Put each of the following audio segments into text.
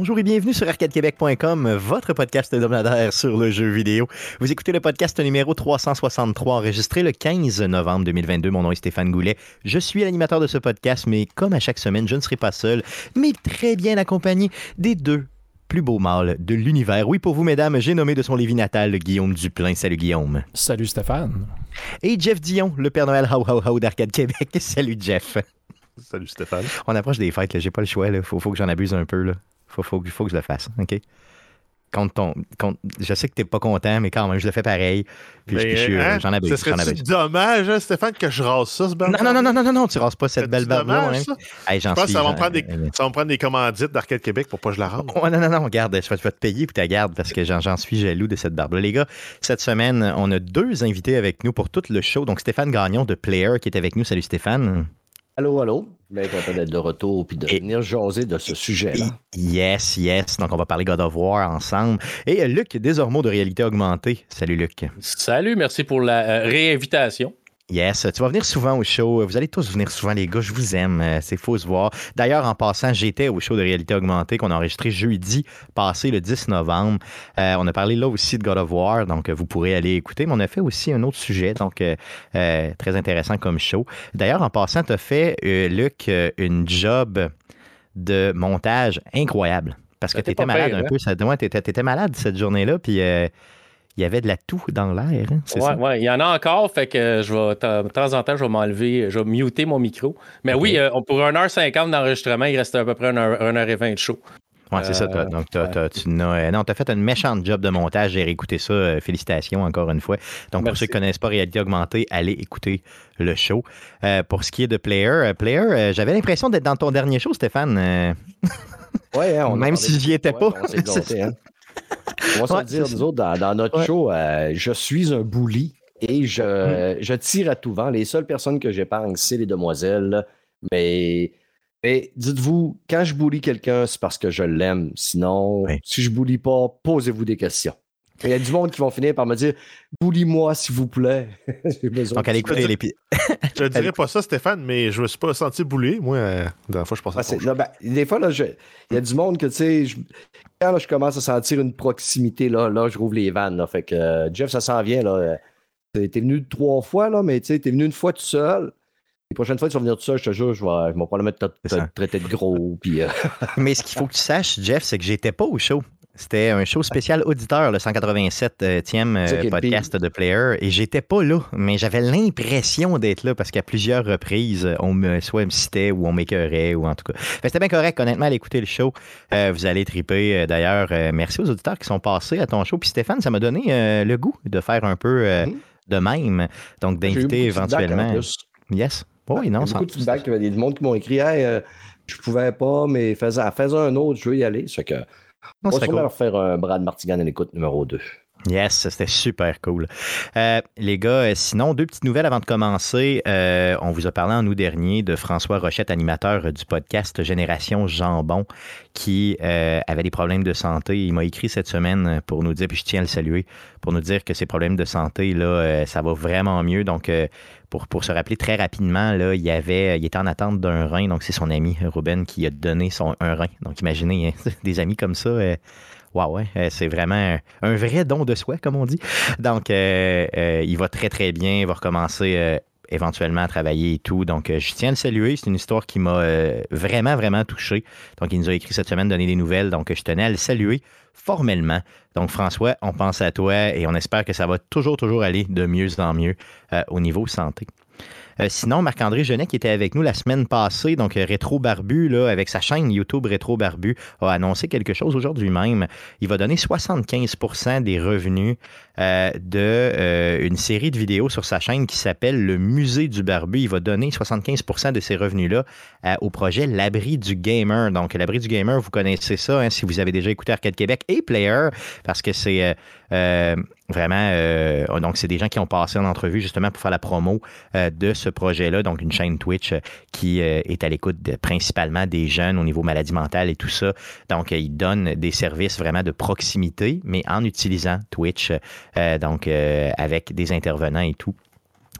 Bonjour et bienvenue sur arcadequebec.com, votre podcast hebdomadaire sur le jeu vidéo. Vous écoutez le podcast numéro 363, enregistré le 15 novembre 2022. Mon nom est Stéphane Goulet. Je suis l'animateur de ce podcast, mais comme à chaque semaine, je ne serai pas seul, mais très bien accompagné des deux plus beaux mâles de l'univers. Oui, pour vous, mesdames, j'ai nommé de son Lévis natal Guillaume Duplain. Salut, Guillaume. Salut, Stéphane. Et Jeff Dion, le Père Noël How How How d'Arcade Québec. Salut, Jeff. Salut, Stéphane. On approche des fêtes, là. J'ai pas le choix, là. Faut, faut que j'en abuse un peu, là. Faut, faut, faut que je le fasse, OK? Contre ton, je sais que t'es pas content, mais quand même, je le fais pareil. Puis je- Mais, je euh, hein, j'en Ce j'en serait abuse. dommage, hein, Stéphane, que je rase ça, ce Non, non, non, non, non, non, non, tu rases pas cette belle barbe-là. dommage, hein? ça? Hey, j'en Je pense que suis- ça va, prendre des, euh, ça va me prendre des commandites d'Arcade Québec pour pas que je la rase. Non, non, non, regarde, je vais, je vais te payer pour ta garde parce que j'en j'en suis jaloux de cette barbe-là. Les gars, cette semaine, on a deux invités avec nous pour tout le show. Donc, Stéphane Gagnon de Player qui est avec nous. Salut Stéphane. Allô, allô? Bien content d'être de retour puis de Et- venir jaser de ce sujet-là. Yes, yes. Donc, on va parler God of War ensemble. Et euh, Luc Desormeaux de Réalité Augmentée. Salut Luc. Salut, merci pour la euh, réinvitation. Yes, tu vas venir souvent au show. Vous allez tous venir souvent, les gars. Je vous aime. Euh, C'est faux se voir. D'ailleurs, en passant, j'étais au show de réalité augmentée qu'on a enregistré jeudi passé, le 10 novembre. Euh, on a parlé là aussi de God of War, donc euh, vous pourrez aller écouter. Mais on a fait aussi un autre sujet, donc euh, euh, très intéressant comme show. D'ailleurs, en passant, tu as fait, euh, Luc, une job de montage incroyable. Parce que tu étais malade pire, un hein? peu. Ça, ouais, t'étais, t'étais malade cette journée-là, puis euh, il y avait de la toux dans l'air. hein, c'est Ouais, ça? ouais, il y en a encore, fait que je vais, de temps en temps, je vais m'enlever, je vais muter mon micro. Mais oui, euh, on- pour 1h50 d'enregistrement, il reste à peu près 1h20 de show. Ouais, c'est ça. Euh, donc, t'as, ouais. t'as- tu n'as, euh, non, t'as fait une méchante job de montage. J'ai réécouté ça. félicitations encore une fois. Donc, pour ceux qui ne connaissent pas Réalité Augmentée, allez écouter le show. Euh, pour ce qui est de Player, Player, j'avais l'impression d'être dans ton dernier show, Stéphane. Ouais, hein, on a Même si de- j'y étais ouais, pas. On, va se Ouais, dire, nous autres, dans, dans notre Ouais. show, euh, je suis un bully et je, Mm. je tire à tout vent. Les seules personnes que j'épargne, c'est les demoiselles. Mais, mais dites-vous, quand je bully quelqu'un, c'est parce que je l'aime. Sinon, Oui. si je bully pas, posez-vous des questions. Il y a du monde qui vont finir par me dire Bully-moi, s'il vous plaît. Besoin donc, ça. écouter l'épisode. Je ne dirais pas ça, Stéphane, mais je me suis pas senti boulé. Moi, euh, la dernière fois, je pensais Ah, à non, ben, des fois, il y a du monde que, tu sais, je- quand là, je commence à sentir une proximité, là, là je rouvre les vannes. Là, fait que, euh, Jeff, ça s'en vient. Là, euh, t'es venu trois fois, là, mais tu sais, t'es venu une fois tout seul. Les prochaines fois que tu vas venir tout seul, je te jure, je vais, je vais probablement te, traiter de gros. Puis, euh, Mais ce qu'il faut que tu saches, Jeff, c'est que j'étais pas au show. C'était un show spécial auditeur, le 187e euh, C'est est podcast de Player, et j'étais pas là, mais j'avais l'impression d'être là parce qu'à plusieurs reprises, on me soit me citait ou on m'écœurait ou en tout cas. C'était bien correct, honnêtement, à écouter le show. Euh, vous allez triper. Euh, D'ailleurs, euh, merci aux auditeurs qui sont passés à ton show. Puis Stéphane, ça m'a donné euh, le goût de faire un peu euh, de même, donc d'inviter éventuellement. Yes. Oui, Il y non, beaucoup de feedback. Il y a du monde qui m'ont écrit Hey, euh, je pouvais pas, mais faisant un autre, je veux y aller. Fait que, on va c'était sûrement cool. leur faire un Brad Martigan à l'écoute numéro 2. Yes, c'était super cool. Euh, les gars, euh, sinon, deux petites nouvelles avant de commencer. Euh, on vous a parlé en août dernier de François Rochette, animateur du podcast Génération Jambon, qui avait des problèmes de santé. Il m'a écrit cette semaine pour nous dire, puis je tiens à le saluer, pour nous dire que ses problèmes de santé, là, ça va vraiment mieux. Donc, pour, pour se rappeler très rapidement, là, il, avait, il était en attente d'un rein. Donc, c'est son ami Ruben qui a donné son, un rein. Donc, imaginez, hein, des amis comme ça. Ouais, euh, c'est vraiment un, vrai don de soi, comme on dit. Donc, euh, euh, il va très, très bien. Il va recommencer éventuellement à travailler et tout. Donc, je tiens à le saluer. C'est une histoire qui m'a vraiment, vraiment touché. Donc, il nous a écrit cette semaine, donné des nouvelles. Donc, je tenais à le saluer formellement. Donc, François, on pense à toi et on espère que ça va toujours, toujours aller de mieux en mieux au niveau santé. Euh, sinon, Marc-André Genet, qui était avec nous la semaine passée, donc euh, Rétro Barbu, là, avec sa chaîne YouTube Rétro Barbu, a annoncé quelque chose aujourd'hui même. Il va donner 75% des revenus euh, de euh, une série de vidéos sur sa chaîne qui s'appelle Le Musée du Barbu. Il va donner 75% de ces revenus-là au projet L'Abri du Gamer. Donc, L'Abri du Gamer, vous connaissez ça hein, si vous avez déjà écouté Arcade Québec et Player, parce que c'est vraiment. euh, donc, c'est des gens qui ont passé en entrevue justement pour faire la promo euh, de ce projet-là. Donc, une chaîne Twitch euh, qui euh, est à l'écoute principalement des jeunes au niveau maladie mentale et tout ça. Donc, ils donnent des services vraiment de proximité, mais en utilisant Twitch, donc avec des intervenants et tout.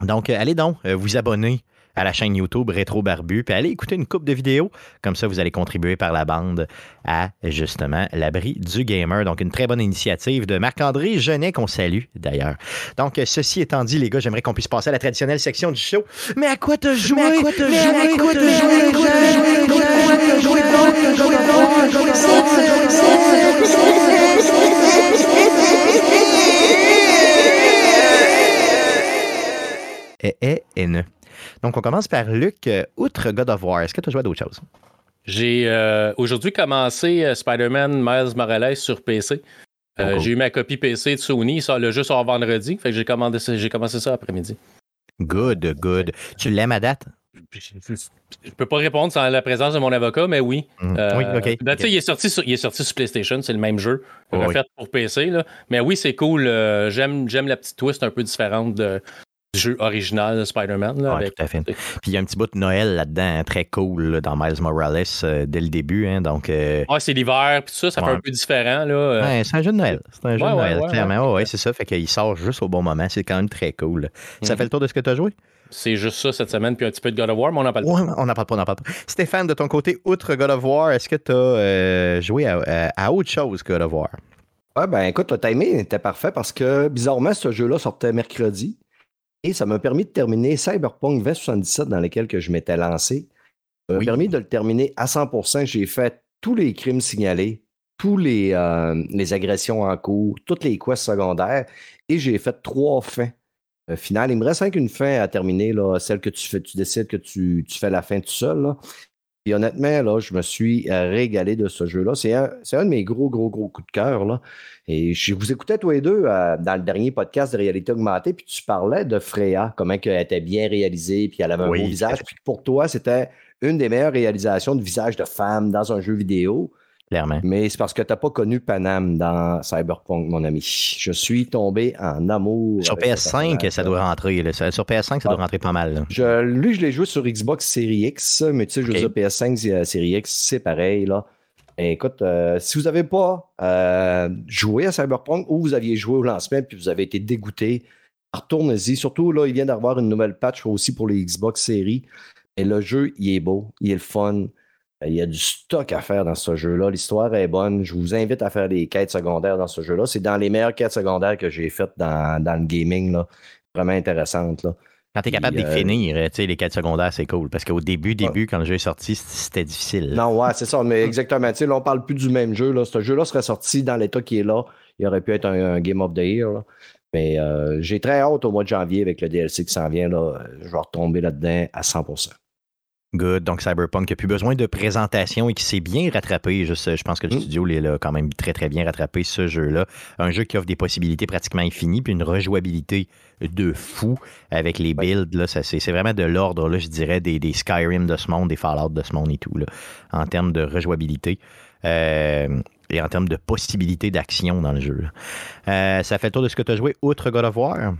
Donc, allez donc vous abonner à la chaîne YouTube Rétro Barbu, puis allez écouter une coupe de vidéos. Comme ça, vous allez contribuer par la bande à justement l'abri du gamer. Donc, une très bonne initiative de Marc-André Genet, qu'on salue d'ailleurs. Donc, ceci étant dit, les gars, j'aimerais qu'on puisse passer à la traditionnelle section du show. Mais à quoi te jouer? Mais à quoi te jouer? À quoi te jouer? Et ne. Donc, on commence par Luc. Outre God of War, est-ce que tu as joué à d'autres choses? J'ai euh, aujourd'hui commencé euh, Spider-Man Miles Morales sur PC. Euh, J'ai eu ma copie PC de Sony. Ça, le jeu sort vendredi. Fait que j'ai commencé ça après-midi. Good, good. Tu l'aimes à date? Je peux pas répondre sans la présence de mon avocat, mais oui. Mm. oui, OK. Ben, il, est sorti sur, il est sorti sur PlayStation, c'est le même jeu, fait pour PC. Là. Mais oui, c'est cool. J'aime la petite twist un peu différente de, jeu original de Spider-Man. Oui, tout à fait. Puis il y a un petit bout de Noël là-dedans, hein, très cool, dans Miles Morales euh, dès le début. Hein, donc, euh... c'est l'hiver, puis ça, ça fait un peu différent. Là. Euh. Ouais, c'est un jeu de Noël. C'est un jeu de Noël, clairement. Ouais, c'est ça. Fait qu'il sort juste au bon moment. C'est quand même très cool. Ça mhm. fait le tour de ce que tu as joué? C'est juste ça cette semaine, puis un petit peu de God of War, mais on n'en parle pas. on n'en parle pas, on n'en parle pas. Stéphane, de ton côté, outre God of War, est-ce que tu as euh, joué à, à, autre chose que God of War? Ouais, ben écoute, le timing était parfait parce que bizarrement, ce jeu-là sortait mercredi. Et ça m'a permis de terminer Cyberpunk 2077 dans lequel que je m'étais lancé. Ça m'a permis de le terminer à 100%. J'ai fait tous les crimes signalés, tous les, euh, les agressions en cours, toutes les quests secondaires et j'ai fait trois fins euh, finales. Il me reste qu'une fin à terminer, là, celle que tu fais, tu décides que tu, tu fais la fin tout seul. Là. Et honnêtement, là, je me suis euh, régalé de ce jeu-là. C'est un, un, de mes gros, gros, gros coups de cœur. Là. Et je vous écoutais tous les deux euh, dans le dernier podcast de réalité augmentée, puis tu parlais de Freya, comment elle était bien réalisée, puis elle avait un beau visage. Puis pour toi, c'était une des meilleures réalisations de visage de femme dans un jeu vidéo. Mais c'est parce que tu n'as pas connu Panam dans Cyberpunk, mon ami. Je suis tombé en amour. Sur PS5, ça doit rentrer. Sur PS5, ça doit ah. rentrer pas mal. Je, lui, je l'ai joué sur Xbox Series X, mais tu sais, je joue PS5 Series X, c'est pareil. Là. écoute, euh, si vous n'avez pas euh, joué à Cyberpunk ou vous aviez joué au lancement puis vous avez été dégoûté, retournez-y. Surtout, là, il vient d'avoir une nouvelle patch aussi pour les Xbox Series. Et le jeu, il est beau, il est le fun. Il y a du stock à faire dans ce jeu-là. L'histoire est bonne. Je vous invite à faire des quêtes secondaires dans ce jeu-là. C'est dans les meilleures quêtes secondaires que j'ai faites dans, le gaming. Là. Vraiment intéressante. Là. Quand tu es capable de euh, finir, les quêtes secondaires, c'est cool. Parce qu'au début, début, quand le jeu est sorti, c'était difficile. Non, ouais, c'est ça. Mais exactement. là, on parle plus du même jeu. Là. Ce jeu-là serait sorti dans l'état qui est là. Il aurait pu être un, Game of the Year. Mais euh, j'ai très hâte au mois de janvier avec le DLC qui s'en vient. Là. Je vais retomber là-dedans à 100%. Good. Donc, Cyberpunk n'a plus besoin de présentation et qui s'est bien rattrapé. Juste, je pense que le mm. studio l'a quand même très, très bien rattrapé, ce jeu-là. Un jeu qui offre des possibilités pratiquement infinies, puis une rejouabilité de fou avec les builds. c'est vraiment de l'ordre, je dirais, des, Skyrim de ce monde, des Fallout de ce monde et tout, là, en termes de rejouabilité. Euh, et en termes de possibilités d'action dans le jeu. Euh, ça fait le tour de ce que tu as joué outre God of War?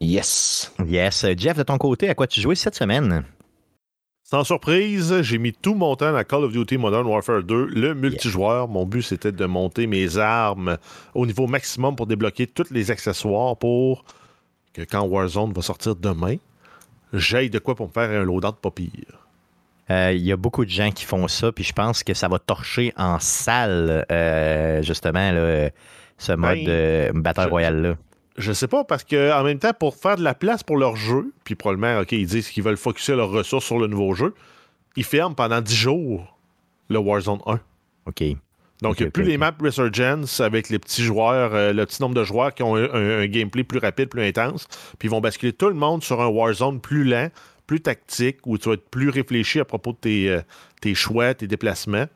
Yes. Yes. Jeff, de ton côté, à quoi tu jouais cette semaine? Sans surprise, j'ai mis tout mon temps à Call of Duty Modern Warfare 2, le multijoueur. Mon but, c'était de monter mes armes au niveau maximum pour débloquer tous les accessoires pour que quand Warzone va sortir demain, j'aille de quoi pour me faire un loadout pas pire. Euh, il y a beaucoup de gens qui font ça, puis je pense que ça va torcher en salle, euh, justement, ce mode ben, Battle Royale-là. Je sais pas, parce qu'en même temps, pour faire de la place pour leur jeu, puis probablement, OK, ils disent qu'ils veulent focuser leurs ressources sur le nouveau jeu, ils ferment pendant 10 jours le Warzone 1. OK. Donc, il n'y a plus les maps Resurgence avec les petits joueurs, euh, le petit nombre de joueurs qui ont un, gameplay plus rapide, plus intense. Puis ils vont basculer tout le monde sur un Warzone plus lent, plus tactique, où tu vas être plus réfléchi à propos de tes, euh, tes choix, tes déplacements.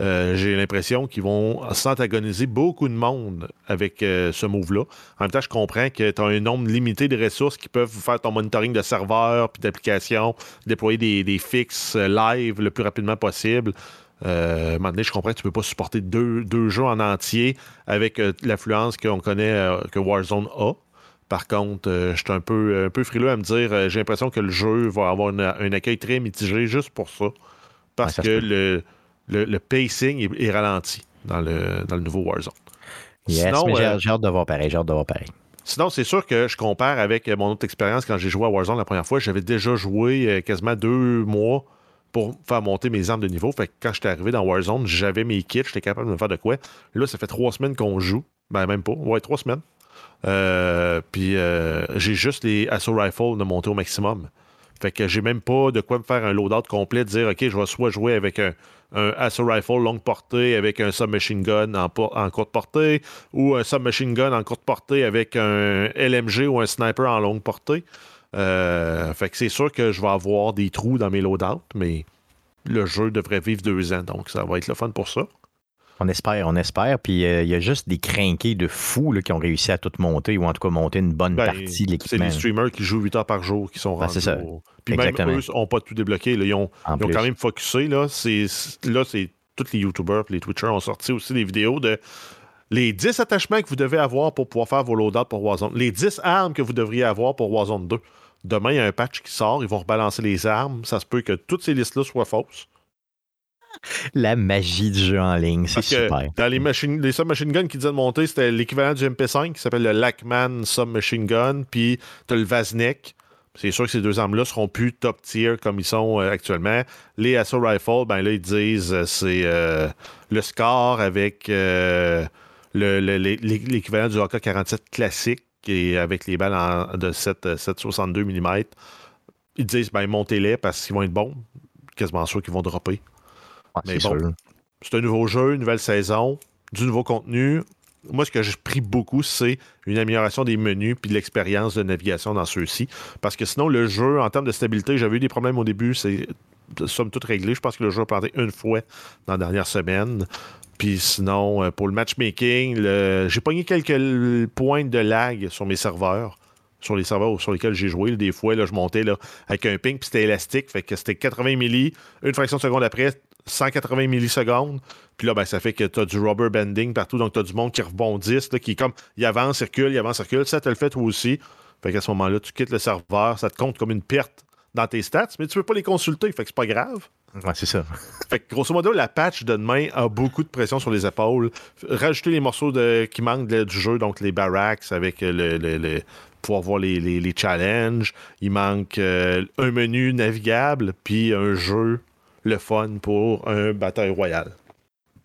Euh, j'ai l'impression qu'ils vont s'antagoniser beaucoup de monde avec euh, ce move-là. En même temps, je comprends que tu as un nombre limité de ressources qui peuvent faire ton monitoring de serveurs puis d'applications, déployer des, fixes euh, live le plus rapidement possible. donné, je comprends que tu ne peux pas supporter deux, jeux en entier avec l'affluence qu'on connaît que Warzone a. Par contre, je suis un peu, un peu frileux à me dire, j'ai l'impression que le jeu va avoir un accueil très mitigé juste pour ça. Parce que le, le, pacing est, ralenti dans le, dans le nouveau Warzone. Yes, mais euh, j'ai hâte de voir pareil. J'ai hâte de voir pareil. Sinon, c'est sûr que je compare avec mon autre expérience quand j'ai joué à Warzone la première fois. J'avais déjà joué euh, quasiment deux mois pour faire monter mes armes de niveau. Fait que quand j'étais arrivé dans Warzone, j'avais mes kits, j'étais capable de me faire de quoi. Là, ça fait trois semaines qu'on joue. Ben, même pas. Ouais, trois semaines. Euh, puis euh, j'ai juste les Assault Rifles de monter au maximum. Fait que j'ai même pas de quoi me faire un loadout complet, de dire, OK, je vais soit jouer avec un, un Assault Rifle longue portée avec un submachine gun en, en, courte portée ou un submachine gun en courte portée avec un LMG ou un sniper en longue portée. Euh, fait que c'est sûr que je vais avoir des trous dans mes loadouts, mais le jeu devrait vivre deux ans, donc ça va être le fun pour ça. On espère, on espère. Puis euh, il y a juste des crinqués de fous qui ont réussi à tout monter, ou en tout cas monter une bonne ben, partie de l'équipement. C'est les streamers qui jouent 8 heures par jour qui sont ben, rendus. ça. Puis même eux n'ont pas tout débloqué. Ils ont, quand même focusé. Là, c'est, là, c'est tous les YouTubers et les Twitchers ont sorti aussi des vidéos de les 10 attachements que vous devez avoir pour pouvoir faire vos loadouts pour Warzone. Les 10 armes que vous devriez avoir pour Warzone 2. Demain, il y a un patch qui sort, ils vont rebalancer les armes. Ça se peut que toutes ces listes-là soient fausses. La magie du jeu en ligne, c'est super. Dans les, les submachine guns qui disaient de monter, c'était l'équivalent du MP5 qui s'appelle le Lackman Submachine Gun, puis tu as le Vaznek. C'est sûr que ces deux armes-là seront plus top tier comme ils sont euh, actuellement. Les Assault Rifle, ben là, ils disent euh, c'est euh, le score avec l'équivalent du AK-47 classique et avec les balles de 7,62 mm. Ils disent ben montez-les parce qu'ils vont être bons. Quasiment sûr qu'ils vont dropper. Mais bon, c'est un nouveau jeu, une nouvelle saison, du nouveau contenu. Moi, ce que j'ai pris beaucoup, c'est une amélioration des menus puis de l'expérience de navigation dans ceux-ci. Parce que sinon, le jeu, en termes de stabilité, j'avais eu des problèmes au début, c'est somme toute réglé. Je pense que le jeu a planté une fois dans la dernière semaine. Puis sinon, euh, pour le matchmaking, j'ai pogné quelques points de lag sur mes serveurs sur les serveurs sur lesquels j'ai joué. Des fois, là, je montais avec un ping, puis c'était élastique. Fait que c'était 80 milli. Une fraction de seconde après, 180 millisecondes. Puis là, ben, ça fait que tu as du rubber bending partout. Donc, tu as du monde qui rebondit, qui est comme, il avance, circule, il avance, circule. Ça te le fait toi aussi. Fait qu'à ce moment-là, tu quittes le serveur. Ça te compte comme une perte dans tes stats, mais tu peux pas les consulter. Fait que c'est pas grave. Ouais, c'est ça. fait que grosso modo, la patch de demain a beaucoup de pression sur les épaules. Rajouter les morceaux de, qui manquent du jeu, donc les barracks avec le, le, pouvoir voir les, les, challenges. Il manque euh, un menu navigable, puis un jeu le fun pour un bataille royale.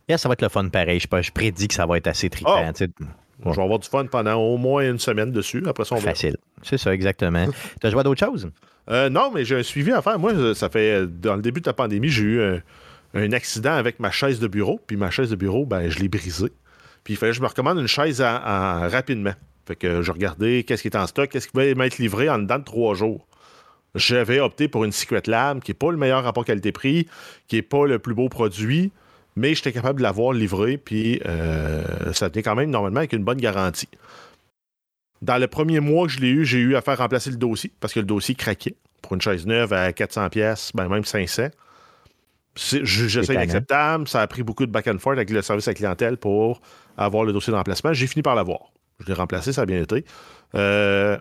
Yeah, ça va être le fun pareil. Je, je prédis que ça va être assez trippant. Ah! Je vais avoir du fun pendant au moins une semaine dessus. Après ça, on Facile. C'est ça, exactement. tu as joué à d'autres choses? Euh, non, mais j'ai un suivi à faire. Moi, ça fait. Dans le début de la pandémie, j'ai eu un, accident avec ma chaise de bureau. Puis ma chaise de bureau, ben, je l'ai brisée. Puis il fallait que je me recommande une chaise rapidement. Fait que je regardais qu'est-ce qui est en stock, qu'est-ce qui va m'être livré en dedans de trois jours j'avais opté pour une Secret Lab qui n'est pas le meilleur rapport qualité-prix, qui n'est pas le plus beau produit, mais j'étais capable de l'avoir livré, puis euh, ça tenait quand même normalement avec une bonne garantie. Dans le premier mois que je l'ai eu, j'ai eu à faire remplacer le dossier parce que le dossier craquait. Pour une chaise neuve à 400 pièces, ben même 500. J'essaie d'acceptable. Ça a pris beaucoup de back and forth avec le service à la clientèle pour avoir le dossier de remplacement. J'ai fini par l'avoir. Je l'ai remplacé, ça a bien été. Euh,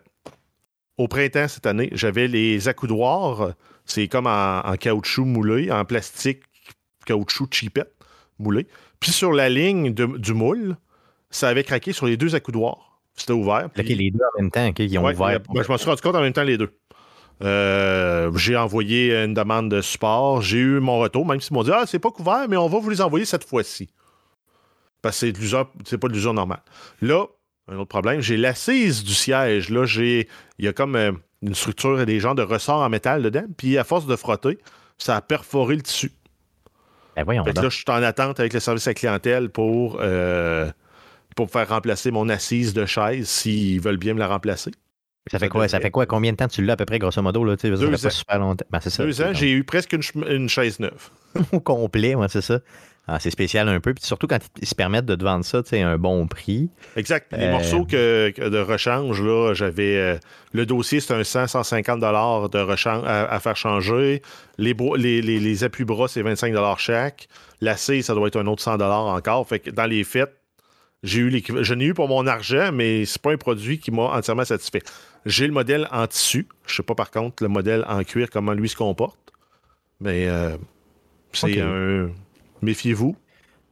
au printemps cette année, j'avais les accoudoirs. C'est comme en, caoutchouc moulé, en plastique caoutchouc cheapette moulé. Puis sur la ligne du moule, ça avait craqué sur les deux accoudoirs. C'était ouvert. Puis... les deux en même temps, ils ont ouvert. Ben, je m'en suis rendu compte en même temps les deux. Euh, j'ai envoyé une demande de support. J'ai eu mon retour, même s'ils m'ont dit Ah, c'est pas couvert, mais on va vous les envoyer cette fois-ci. Parce que c'est, c'est pas de l'usure normale. Là, un autre problème, j'ai l'assise du siège. Là, j'ai. Il y a comme euh, une structure et des genres de ressorts en métal dedans. Puis à force de frotter, ça a perforé le tissu. Ben voyons là, je suis en attente avec le service à clientèle pour, euh, pour faire remplacer mon assise de chaise s'ils veulent bien me la remplacer. Ça fait quoi? Ça fait quoi? Combien de temps tu l'as à peu près, grosso modo? Là, Deux, ans. super longtemps. Ben, ça, Deux ans, j'ai eu presque une, une chaise neuve. Au complet, moi, c'est ça. Ah, c'est spécial un peu. Puis surtout quand ils se permettent de te vendre ça, tu sais, un bon prix. Exact. Les euh, morceaux que, de rechange, là, j'avais. Euh, le dossier, c'est un 100-150 de rechange à, faire changer. Les, les, les, appuis-bras, c'est 25 chaque. La C, ça doit être un autre 100 encore. Fait que dans les fêtes, j'ai eu je n'ai eu pour mon argent, mais c'est pas un produit qui m'a entièrement satisfait. J'ai le modèle en tissu. Je sais pas par contre le modèle en cuir, comment lui se comporte. Mais euh, c'est un méfiez-vous.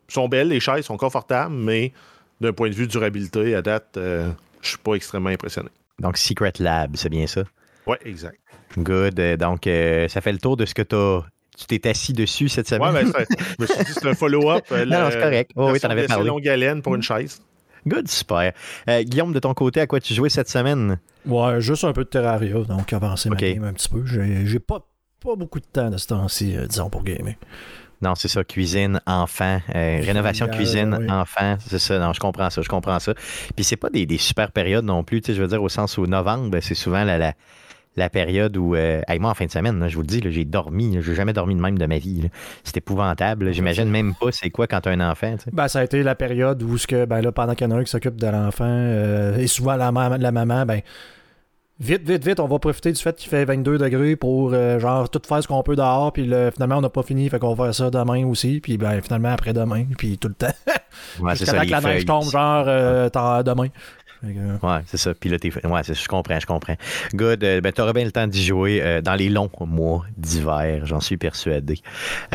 Ils sont belles, les chaises sont confortables, mais d'un point de vue durabilité, à date, euh, je suis pas extrêmement impressionné. Donc, Secret Lab, c'est bien ça? Oui, exact. Good. Donc, ça fait le tour de ce que tu as tu t'es assis dessus cette semaine? Ouais, ben, je me suis dit, c'est un follow-up. non, c'est correct. Oh, oui, t'en avais parlé. longue haleine pour une chaise. Good, super. Euh, Guillaume, de ton côté, à quoi tu jouais cette semaine? Ouais, juste un peu de Terraria, donc avancer ma game un petit peu. J'ai pas, pas beaucoup de temps de ce temps-ci, euh, disons, pour gamer. Non, c'est ça, cuisine, enfant, euh, rénovation cuisine, enfant, c'est ça, non, je comprends ça, je comprends ça. Puis c'est pas des, des, super périodes non plus, tu sais, je veux dire, au sens où novembre, ben, c'est souvent la, la, la période où, euh, moi, en fin de semaine, je vous le dis, j'ai dormi. Je n'ai jamais dormi de même de ma vie. C'est épouvantable. J'imagine même pas c'est quoi quand tu as un enfant. Ben, ça a été la période où, ce que, ben, là, pendant qu'il y en a un qui s'occupe de l'enfant, euh, et souvent la, la maman, ben, vite, vite, vite, on va profiter du fait qu'il fait 22 degrés pour euh, genre tout faire ce qu'on peut dehors, puis finalement on n'a pas fini, fait qu'on va faire ça demain aussi, puis ben finalement après-demain, puis tout le temps. Ouais, Jusqu'à temps que la neige tombe genre demain. Ouais, c'est ça. Puis là, Ouais, je comprends, je comprends. Good. Euh, ben, tu auras bien le temps d'y jouer euh, dans les longs mois d'hiver, j'en suis persuadé.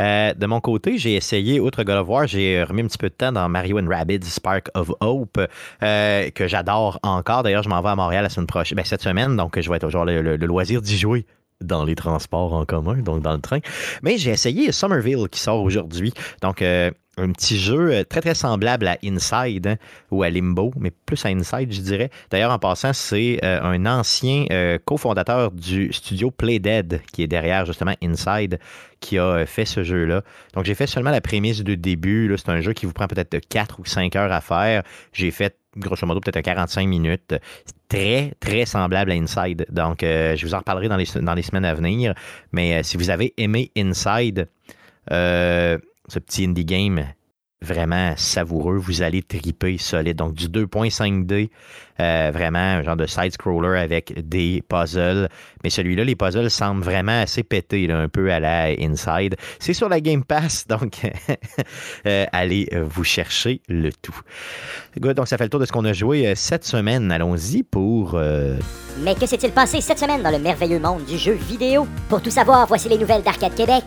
Euh, de mon côté, j'ai essayé, outre God of War, j'ai remis un petit peu de temps dans Mario Rabbids Spark of Hope, que j'adore encore. D'ailleurs, je m'en vais à Montréal la semaine prochaine, ben, cette semaine, donc je vais être toujours le loisir d'y jouer dans les transports en commun, donc dans le train. Mais j'ai essayé Somerville qui sort aujourd'hui. Donc, un petit jeu euh, très, très semblable à Inside hein, ou à Limbo, mais plus à Inside, je dirais. D'ailleurs, en passant, c'est euh, un ancien euh, cofondateur du studio Playdead qui est derrière justement Inside qui a fait ce jeu-là. Donc, j'ai fait seulement la prémisse de début. C'est un jeu qui vous prend peut-être 4 ou 5 heures à faire. J'ai fait grosso modo peut-être 45 minutes. Très, très semblable à Inside. Donc, je vous en reparlerai dans les, dans les semaines à venir. Mais si vous avez aimé Inside, ce petit indie game vraiment savoureux. Vous allez triper solide. Donc, du 2.5D, euh, vraiment un genre de side-scroller avec des puzzles. Mais celui-là, les puzzles semblent vraiment assez pétés, un peu à la Inside. C'est sur la Game Pass, donc euh, allez vous chercher le tout. donc, ça fait le tour de ce qu'on a joué euh, cette semaine. Allons-y pour... Mais que s'est-il passé cette semaine dans le merveilleux monde du jeu vidéo? Pour tout savoir, voici les nouvelles d'Arcade Québec.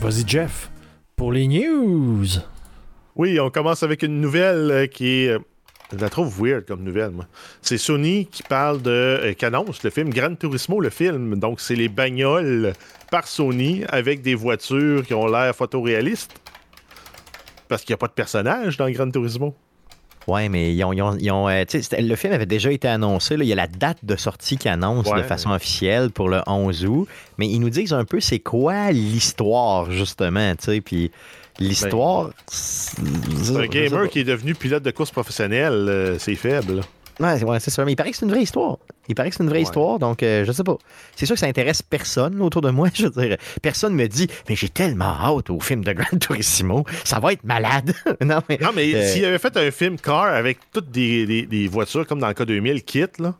Vas-y, Jeff, pour les news. Oui, on commence avec une nouvelle euh, qui est. Euh, je la trouve weird comme nouvelle. C'est Sony qui parle de. Euh, qui annonce le film Gran Turismo, le film. Donc, c'est les bagnoles par Sony avec des voitures qui ont l'air photoréalistes. Parce qu'il n'y a pas de personnage dans Gran Turismo. Oui, mais ils ont, euh, le film avait déjà été annoncé. il y a la date de sortie qui annonce de façon officielle pour le 11 août. Mais ils nous disent un peu c'est quoi l'histoire, justement. Puis l'histoire. Ben, c'est un gamer qui est devenu pilote de course professionnelle. Euh, c'est faible. Ouais, c'est ça. Mais il paraît que c'est une vraie histoire. Il paraît que c'est une vraie histoire, donc euh, je sais pas. C'est sûr que ça intéresse personne autour de moi. Je veux dire, personne me dit, mais j'ai tellement hâte au film de Gran Turismo, ça va être malade. non, mais, non, mais euh, s'il avait fait un film car avec toutes des, des, voitures, comme dans le cas 2000, kit, là,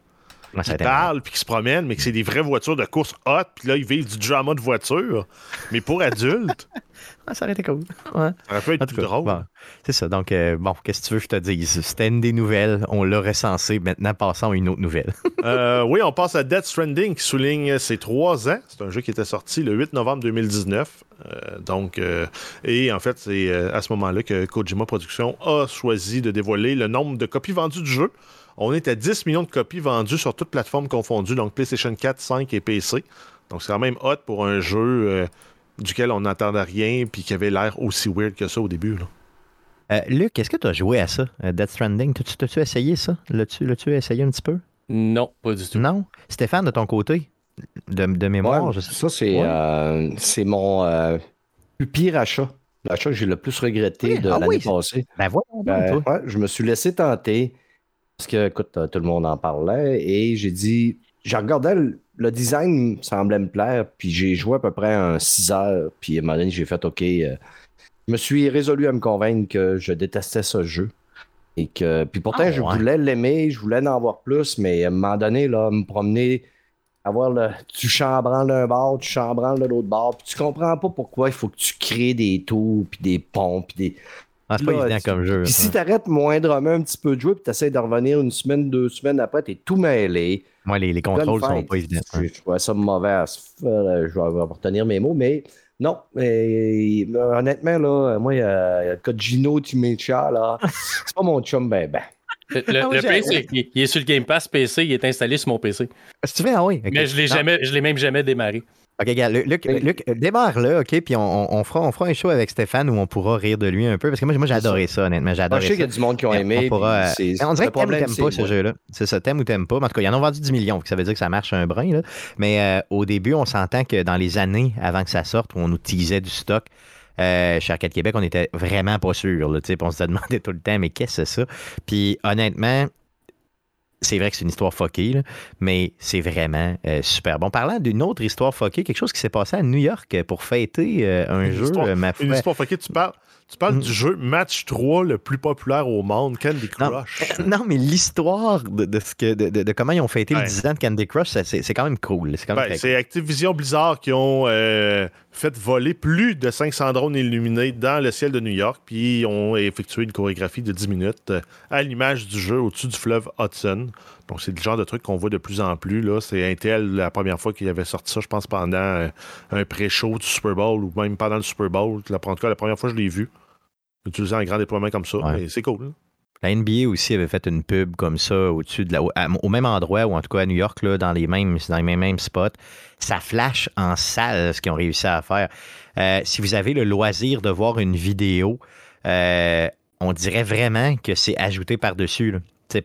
qui parlent puis qui se promènent, mais que c'est des vraies voitures de course hot, puis là, ils vivent du drama de voiture, mais pour adultes. Ah, ça aurait été cool. Ça aurait pu être drôle. c'est ça. Donc, euh, bon, qu'est-ce que tu veux que je te dise? C'était une des nouvelles. On l'a recensé. Maintenant, passons à une autre nouvelle. Euh, oui, on passe à Death Stranding qui souligne ses trois ans. C'est un jeu qui était sorti le 8 novembre 2019. Euh, donc, et en fait, c'est à ce moment-là que Kojima Productions a choisi de dévoiler le nombre de copies vendues du jeu. On est à 10 millions de copies vendues sur toutes plateformes confondues, donc PlayStation 4, 5 et PC. Donc, c'est quand même hot pour un jeu duquel on n'entendait rien puis qui avait l'air aussi weird que ça au début. Là. Euh, Luc, est-ce que tu as joué à ça, euh, Death Stranding? T'as-tu essayé ça? L'as-tu essayé un petit peu? Non, pas du tout. Non? Stéphane, de ton côté, de, de mémoire, je sais. Ça, c'est euh, c'est mon plus pire achat. L'achat que j'ai le plus regretté de ah l'année passée. Ben voilà. Ben, je me suis laissé tenter parce que, écoute, tout le monde en parlait et j'ai dit, j'ai regardé le, design semblait me plaire, puis j'ai joué à peu près un 6 heures, puis à un moment donné, j'ai fait OK. Euh, je me suis résolu à me convaincre que je détestais ce jeu. Et que, puis pourtant, ah, je voulais l'aimer, je voulais en avoir plus, mais à un moment donné, là, me promener, avoir le. Tu chambranles d'un bord, tu chambranles de l'autre bord, puis tu comprends pas pourquoi il faut que tu crées des tours, puis des ponts, puis des. Ah, c'est pas évident comme jeu. Puis si t'arrêtes moindrement un petit peu de jouer, puis t'essaies de revenir une semaine, deux semaines après, t'es tout mêlé. Moi, les, les contrôles sont pas évidents. Je, je trouvais ça mauvais. Je vais retenir mes mots, mais non. Mais, honnêtement, là, moi, il y, a, le cas de Gino Timecha, là. c'est pas mon chum, ben, ben. Le, le, Ah le c'est qu'il il est sur le Game Pass PC, il est installé sur mon PC. Si tu veux, ah oui. Mais je l'ai Non. jamais, je l'ai même jamais démarré. OK, regarde, Luc, Luc, démarre là, OK, puis on, on, fera, on fera un show avec Stéphane où on pourra rire de lui un peu, parce que moi, moi j'ai ça. adoré ça, honnêtement, j'ai adoré je sais qu'il y a du monde qui ont aimé. on pourra, euh, dirait que t'aimes ou t'aimes pas ce jeu-là. C'est ça, t'aimes ou t'aimes pas. En tout cas, ils en ont vendu 10 millions, ça veut dire que ça marche un brin. Là. Mais euh, au début, on s'entend que dans les années avant que ça sorte, où on nous teasait du stock, euh, chez Arcade Québec, on était vraiment pas sûr. Là, on se demandait tout le temps, mais qu'est-ce que c'est ça? Puis honnêtement, c'est vrai que c'est une histoire fuckée, là, mais c'est vraiment euh, super bon. Parlant d'une autre histoire fuckée, quelque chose qui s'est passé à New York pour fêter euh, un Une jeu, histoire- euh, ma Une foi. histoire fuckée, tu parles, tu parles Mm. du jeu Match 3 le plus populaire au monde, Candy. Crush. Non, mais l'histoire de, de ce que, de, de- de comment ils ont fêté Ouais. le 10 ans de Candy Crush, c'est quand même cool. C'est Ben, Activision Blizzard qui ont euh, fait voler plus de 500 drones illuminés dans le ciel de New York, puis ils ont effectué une chorégraphie de 10 minutes euh, à l'image du jeu au-dessus du fleuve Hudson. Donc, c'est le genre de truc qu'on voit de plus en plus. Là. C'est Intel, la première fois qu'il avait sorti ça, je pense, pendant euh, un pré-show du Super Bowl ou même pendant le Super Bowl. La- En tout cas, la première fois que je l'ai vu, utilisé un grand déploiement comme ça. Ouais. C'est cool. La NBA aussi avait fait une pub comme ça au-dessus de la, au, même endroit, ou en tout cas à New York, là, dans les mêmes, dans les mêmes, mêmes spots. Ça flash en salle ce qu'ils ont réussi à faire. Euh, si vous avez le loisir de voir une vidéo, euh, on dirait vraiment que c'est ajouté par-dessus.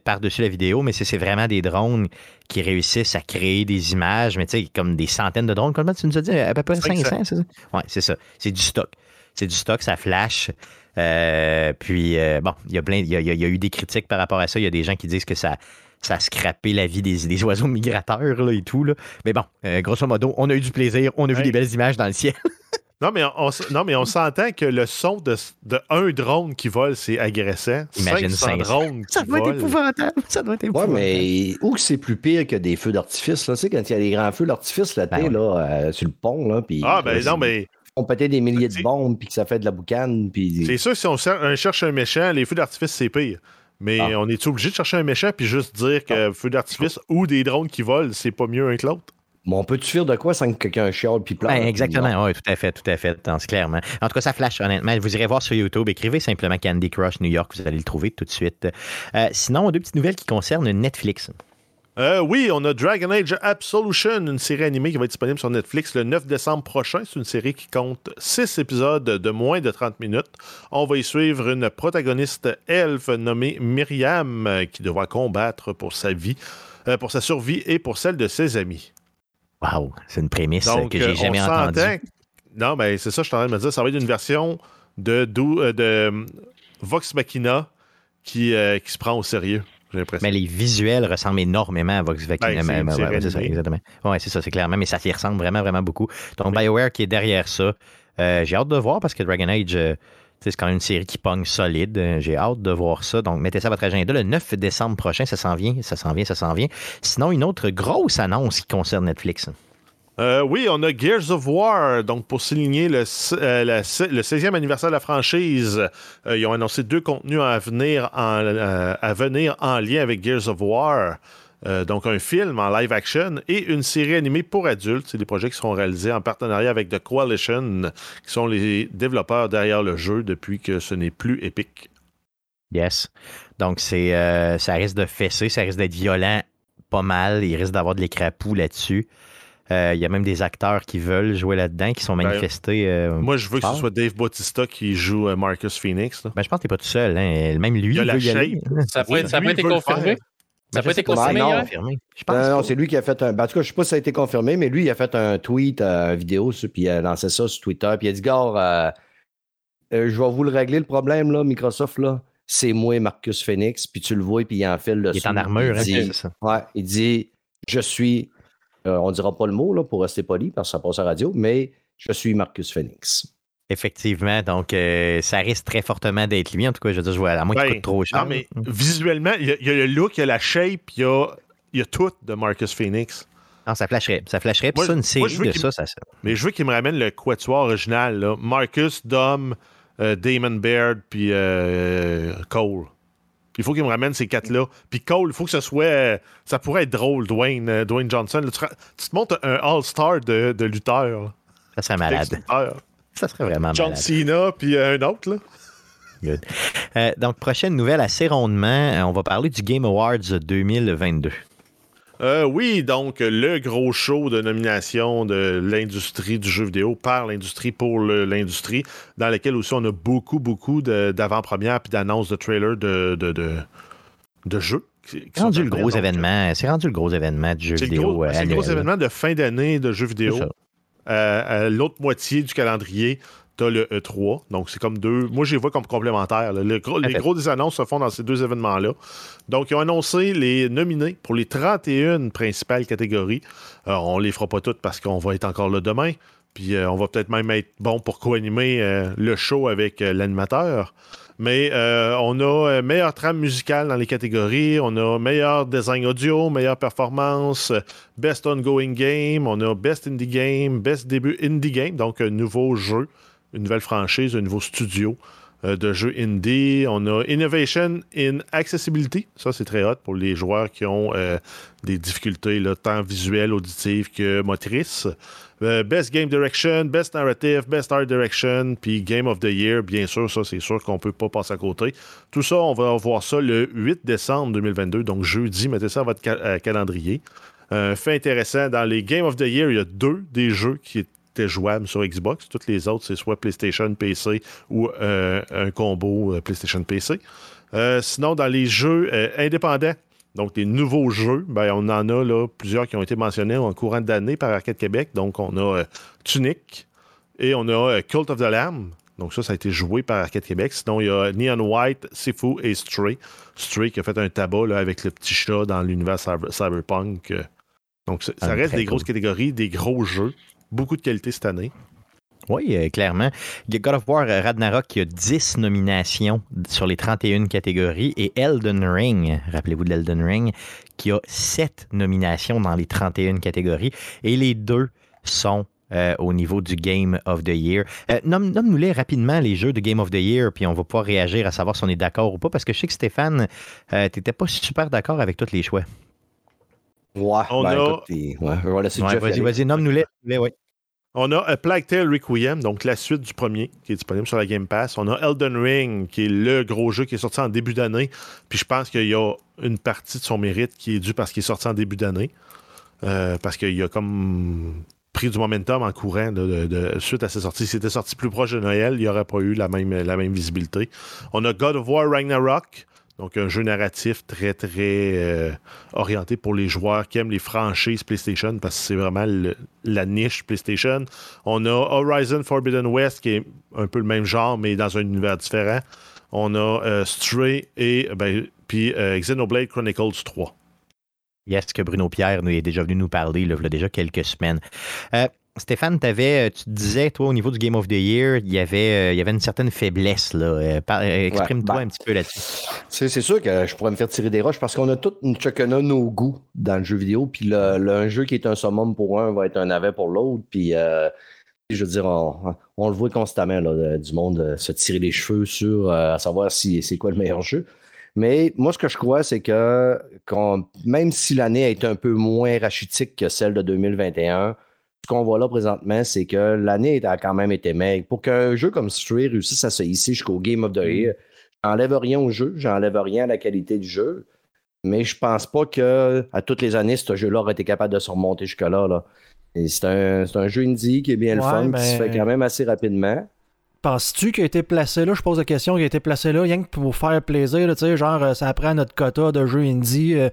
Par-dessus la vidéo, mais c'est vraiment des drones qui réussissent à créer des images, mais tu sais, comme des centaines de drones. Combien tu nous as dit? À peu près 500. 500, c'est ça? Oui, c'est ça. C'est du stock. C'est du stock, ça flash. Euh, puis, euh, bon, il y, a plein, il, y a, y y eu des critiques par rapport à ça. Il y a des gens qui disent que ça, ça a scrappé la vie des, des oiseaux migrateurs là, et tout. Là. Mais bon, euh, grosso modo, on a eu du plaisir. On a vu Hey. des belles images dans le ciel. Non, mais on, non, mais on s'entend que le son de, de un drone qui vole, c'est agressant. Imagine 500 500. drones qui Ça doit être épouvantable. Ça doit être Ouais, épouvantable. mais où que c'est plus pire que des feux d'artifice, là? Tu sais, quand il y a des grands feux d'artifice Ben ouais. là, euh, sur le pont, là, puis... Ah, ben là, non, mais On péter des milliers C'est- de bombes, puis que ça fait de la boucane, puis... c'est sûr que si on, cherche un méchant, les feux d'artifice, c'est pire. Mais Ah. on est obligé de chercher un méchant puis juste dire que feu d'artifice ou des drones qui volent, c'est pas mieux un que l'autre? Bon, on peut-tu faire de quoi sans que quelqu'un chiale puis pleure? Ben, exactement, oui, tout à fait, tout à fait, clairement. En tout cas, ça flash, honnêtement. Vous irez voir sur YouTube, écrivez simplement Candy Crush New York, vous allez le trouver tout de suite. Euh, sinon, deux petites nouvelles qui concernent Netflix. Euh, oui, on a Dragon Age Absolution, une série animée qui va être disponible sur Netflix le 9 décembre prochain. C'est une série qui compte 6 épisodes de moins de 30 minutes. On va y suivre une protagoniste elfe nommée Myriam euh, qui devra combattre pour sa vie, euh, pour sa survie et pour celle de ses amis. Wow, c'est une prémisse Donc, que euh, j'ai jamais entendue. Non, mais c'est ça, je suis en train de me dire. Ça va être une version de, euh, de euh, Vox Machina qui, euh, qui se prend au sérieux, j'ai l'impression. Mais les visuels ressemblent énormément à Vox Machina. Ben, c'est Ouais, ça, exactement. Oui, c'est ça, c'est clairement, mais ça s'y ressemble vraiment, vraiment beaucoup. Donc, BioWare qui est derrière ça. Euh, j'ai hâte de voir parce que Dragon Age, euh, c'est quand même une série qui pogne solide. Euh, J'ai hâte de voir ça. Donc, mettez ça à votre agenda. Le 9 décembre prochain, ça s'en vient, ça s'en vient, ça s'en vient. Sinon, une autre grosse annonce qui concerne Netflix. Euh, oui, on a Gears of War. Donc, pour souligner le, s- euh, 16e anniversaire de la franchise, ils ont annoncé deux contenus à venir en lien avec Gears of War. Euh, donc, un film en live action et une série animée pour adultes. C'est des projets qui seront réalisés en partenariat avec The Coalition, qui sont les développeurs derrière le jeu depuis que ce n'est plus Epic. Yes. Donc, c'est, euh, ça risque de fesser, ça risque d'être violent pas mal. Il risque d'avoir de l'écrapou là-dessus. Euh, Il y a même des acteurs qui veulent jouer là-dedans, qui sont Ben, manifestés. euh, Moi, je veux que ce soit Dave Bautista qui joue euh, Marcus Phoenix. là. ben, je pense que t'es pas tout seul. Hein. Même lui, Il y a il la veut y aller. shape. Ça Oui, ça a lui, pas il été veut le confirmé? Ça n'a pas été confirmé non. hier? confirmé. Je pense Non, c'est lui qui a fait un. ben, en tout cas, je sais pas si ça a été confirmé, mais lui, il a fait un tweet, euh, une vidéo, ça, puis il a lancé ça sur Twitter. Puis il a dit, gars, euh, euh, je vais vous le régler le problème, là, Microsoft, là. C'est moi, Marcus Phoenix, puis tu le vois, puis il en fait le Il est en armure, il hein, dit, c'est ça. Ouais, il dit Je suis. euh, on dira pas le mot, là, pour rester poli, parce que ça passe à la radio, mais je suis Marcus Phoenix. Effectivement, donc euh, ça risque très fortement d'être lui. En tout cas, je veux dire, je vois, à moins qu'il Ben, coûte trop cher. Non, mais visuellement, il y, a- il y a le look, il y a la shape, il y a, il y a tout de Marcus Phoenix. Non, ça flasherait. Ça flasherait. Puis ça, une série de qu'il- ça, ça, ça- Mais je veux qu'il me ramène le quatuor original. Là. Marcus, Dom, euh, Damon Baird, puis euh, Cole. Il faut qu'il me ramène ces quatre-là. Puis Cole, il faut que ce soit. ça pourrait être drôle, Dwayne, Dwayne Johnson. Là, tu, te montres un All-Star de, de lutteur. ça serait malade. Ça serait vraiment John malade. Cena, puis euh, un autre. Là. Good. Euh, donc, prochaine nouvelle assez rondement, euh, on va parler du Game Awards 2022. Euh, oui, donc le gros show de nomination de l'industrie du jeu vidéo par l'industrie pour l'industrie, dans lequel aussi on a beaucoup, beaucoup d'avant-premières et d'annonces de trailers de, de, de, de jeux. C'est rendu le gros événement. C'est rendu le gros événement du jeu vidéo. C'est le gros événement de fin d'année de jeux vidéo. L'autre moitié du calendrier, tu as le E3. Donc, c'est comme deux. Moi, je les vois comme complémentaires. les gros des annonces se font dans ces deux événements-là. Donc, ils ont annoncé les nominés pour les 31 principales catégories. Alors, on ne les fera pas toutes parce qu'on va être encore là demain. Puis, euh, on va peut-être même être bon pour co-animer euh, le show avec euh, l'animateur. Mais on a meilleure trame musicale dans les catégories, on a meilleur design audio, meilleure performance, best ongoing game, on a best indie game, best début indie game, donc un nouveau jeu une nouvelle franchise, un nouveau studio euh, de jeux indie. On a Innovation in Accessibility. Ça, c'est très hot pour les joueurs qui ont euh, des difficultés tant visuelles, auditives que motrices. Euh, best Game Direction, Best Narrative, Best Art Direction, puis Game of the Year, bien sûr, ça c'est sûr qu'on ne peut pas passer à côté. Tout ça, on va voir ça le 8 décembre 2022, donc jeudi, mettez ça à votre calendrier. fait intéressant, dans les Game of the Year, il y a deux des jeux qui était jouable sur Xbox. Toutes les autres, c'est soit PlayStation, PC ou euh, un combo euh, PlayStation PC. Euh, sinon, dans les jeux indépendants, donc les nouveaux jeux, ben, on en a là, plusieurs qui ont été mentionnés en courant d'année par Arcade Québec. Donc, on a Tunic et on a Cult of the Lamb. Donc, ça, ça a été joué par Arcade Québec. Sinon, il y a Neon White, Sifu et Stray. Stray qui a fait un tabac avec le petit chat dans l'univers cyberpunk. Donc, ça, reste des grosses catégories, des gros jeux beaucoup de qualité cette année. Oui, euh, clairement. God of War euh, Ragnarok qui a 10 nominations sur les 31 catégories et Elden Ring, rappelez-vous de l'Elden Ring, qui a 7 nominations dans les 31 catégories. Et les deux sont euh, au niveau du Game of the Year. Nomme-nous-les rapidement les jeux de Game of the Year, puis on va pouvoir réagir à savoir si on est d'accord ou pas, parce que je sais que Stéphane, tu n'étais pas super d'accord avec tous les choix. Ouais, on ben, a... ouais, vas-y, vas-y, nomme-nous-les. Ouais. On a A Plague Tale Requiem, donc la suite du premier, qui est disponible sur la Game Pass. On a Elden Ring, qui est le gros jeu qui est sorti en début d'année. Puis je pense qu'il y a une partie de son mérite qui est due parce qu'il est sorti en début d'année. Euh, parce qu'il a comme pris du momentum en courant de, suite à sa sortie. S'il était sorti plus proche de Noël, il n'y aurait pas eu la même, la même visibilité. On a God of War Ragnarok, donc, un jeu narratif très, très euh, orienté pour les joueurs qui aiment les franchises PlayStation parce que c'est vraiment la niche PlayStation. On a Horizon Forbidden West qui est un peu le même genre, mais dans un univers différent. On a euh, Stray et ben, euh, Xenoblade Chronicles 3. Yes, que Bruno Pierre nous est déjà venu nous parler il y a déjà quelques semaines. Stéphane, avais, euh, tu disais, toi, au niveau du Game of the Year, il y avait, euh, il y avait une certaine faiblesse. Là. Euh, exprime-toi ben, un petit peu là-dessus. C'est, sûr que je pourrais me faire tirer des roches parce qu'on a tous chacun nos goûts dans le jeu vidéo. Puis le, un jeu qui est un summum pour un va être un navet pour l'autre. Puis je veux dire, on, le voit constamment, là, du monde se tirer les cheveux sur à savoir si c'est quoi le meilleur jeu. Mais moi, ce que je crois, c'est que même si l'année a été un peu moins rachitique que celle de 2021, ce qu'on voit là présentement, c'est que l'année a quand même été maigre. Pour qu'un jeu comme Stray réussisse à se hisser jusqu'au Game of the Year, j'enlève rien au jeu, j'enlève rien à la qualité du jeu, mais je pense pas que à toutes les années, ce jeu-là aurait été capable de se remonter jusque-là. Là. C'est un, jeu indie qui est bien le fun, qui se fait quand même assez rapidement. Penses-tu qu'il a été placé là, je pose la question, qu'il a été placé là rien que pour faire plaisir, tu sais, genre euh, ça prend notre quota de jeux indie euh,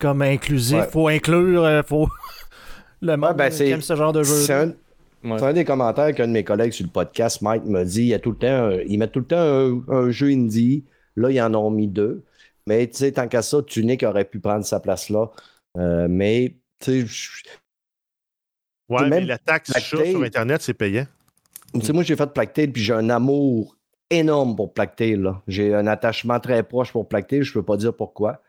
comme inclusif, faut inclure, euh, faut le monde ben, aime ce genre de jeu. C'est un, des commentaires qu'un de mes collègues sur le podcast, Mike, m'a dit. Il y a tout le temps, ils mettent tout le temps un, jeu indie. Là, ils en ont mis deux. Mais tu sais, tant qu'à ça, Tunic aurait pu prendre sa place là. Euh, mais tu sais. Ouais, mais la taxe sur Internet, c'est payant. Tu sais, moi, j'ai fait Plactail, puis j'ai un amour énorme pour Plactail. J'ai un attachement très proche pour Plactail. Je ne peux pas dire pourquoi.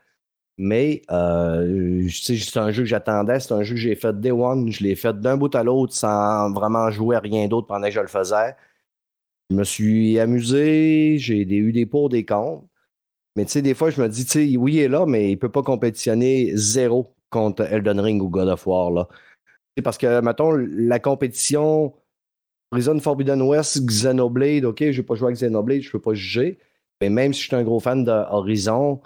Mais euh, c'est un jeu que j'attendais, c'est un jeu que j'ai fait Day One, je l'ai fait d'un bout à l'autre sans vraiment jouer à rien d'autre pendant que je le faisais. Je me suis amusé, j'ai eu des pour, des contre. Mais tu sais, des fois, je me dis, tu sais, oui, il est là, mais il ne peut pas compétitionner zéro contre Elden Ring ou God of War. Là. Parce que, mettons, la compétition Prison Forbidden West, Xenoblade, OK, je n'ai pas joué avec Xenoblade, je ne peux pas juger. Mais même si je suis un gros fan d'Horizon,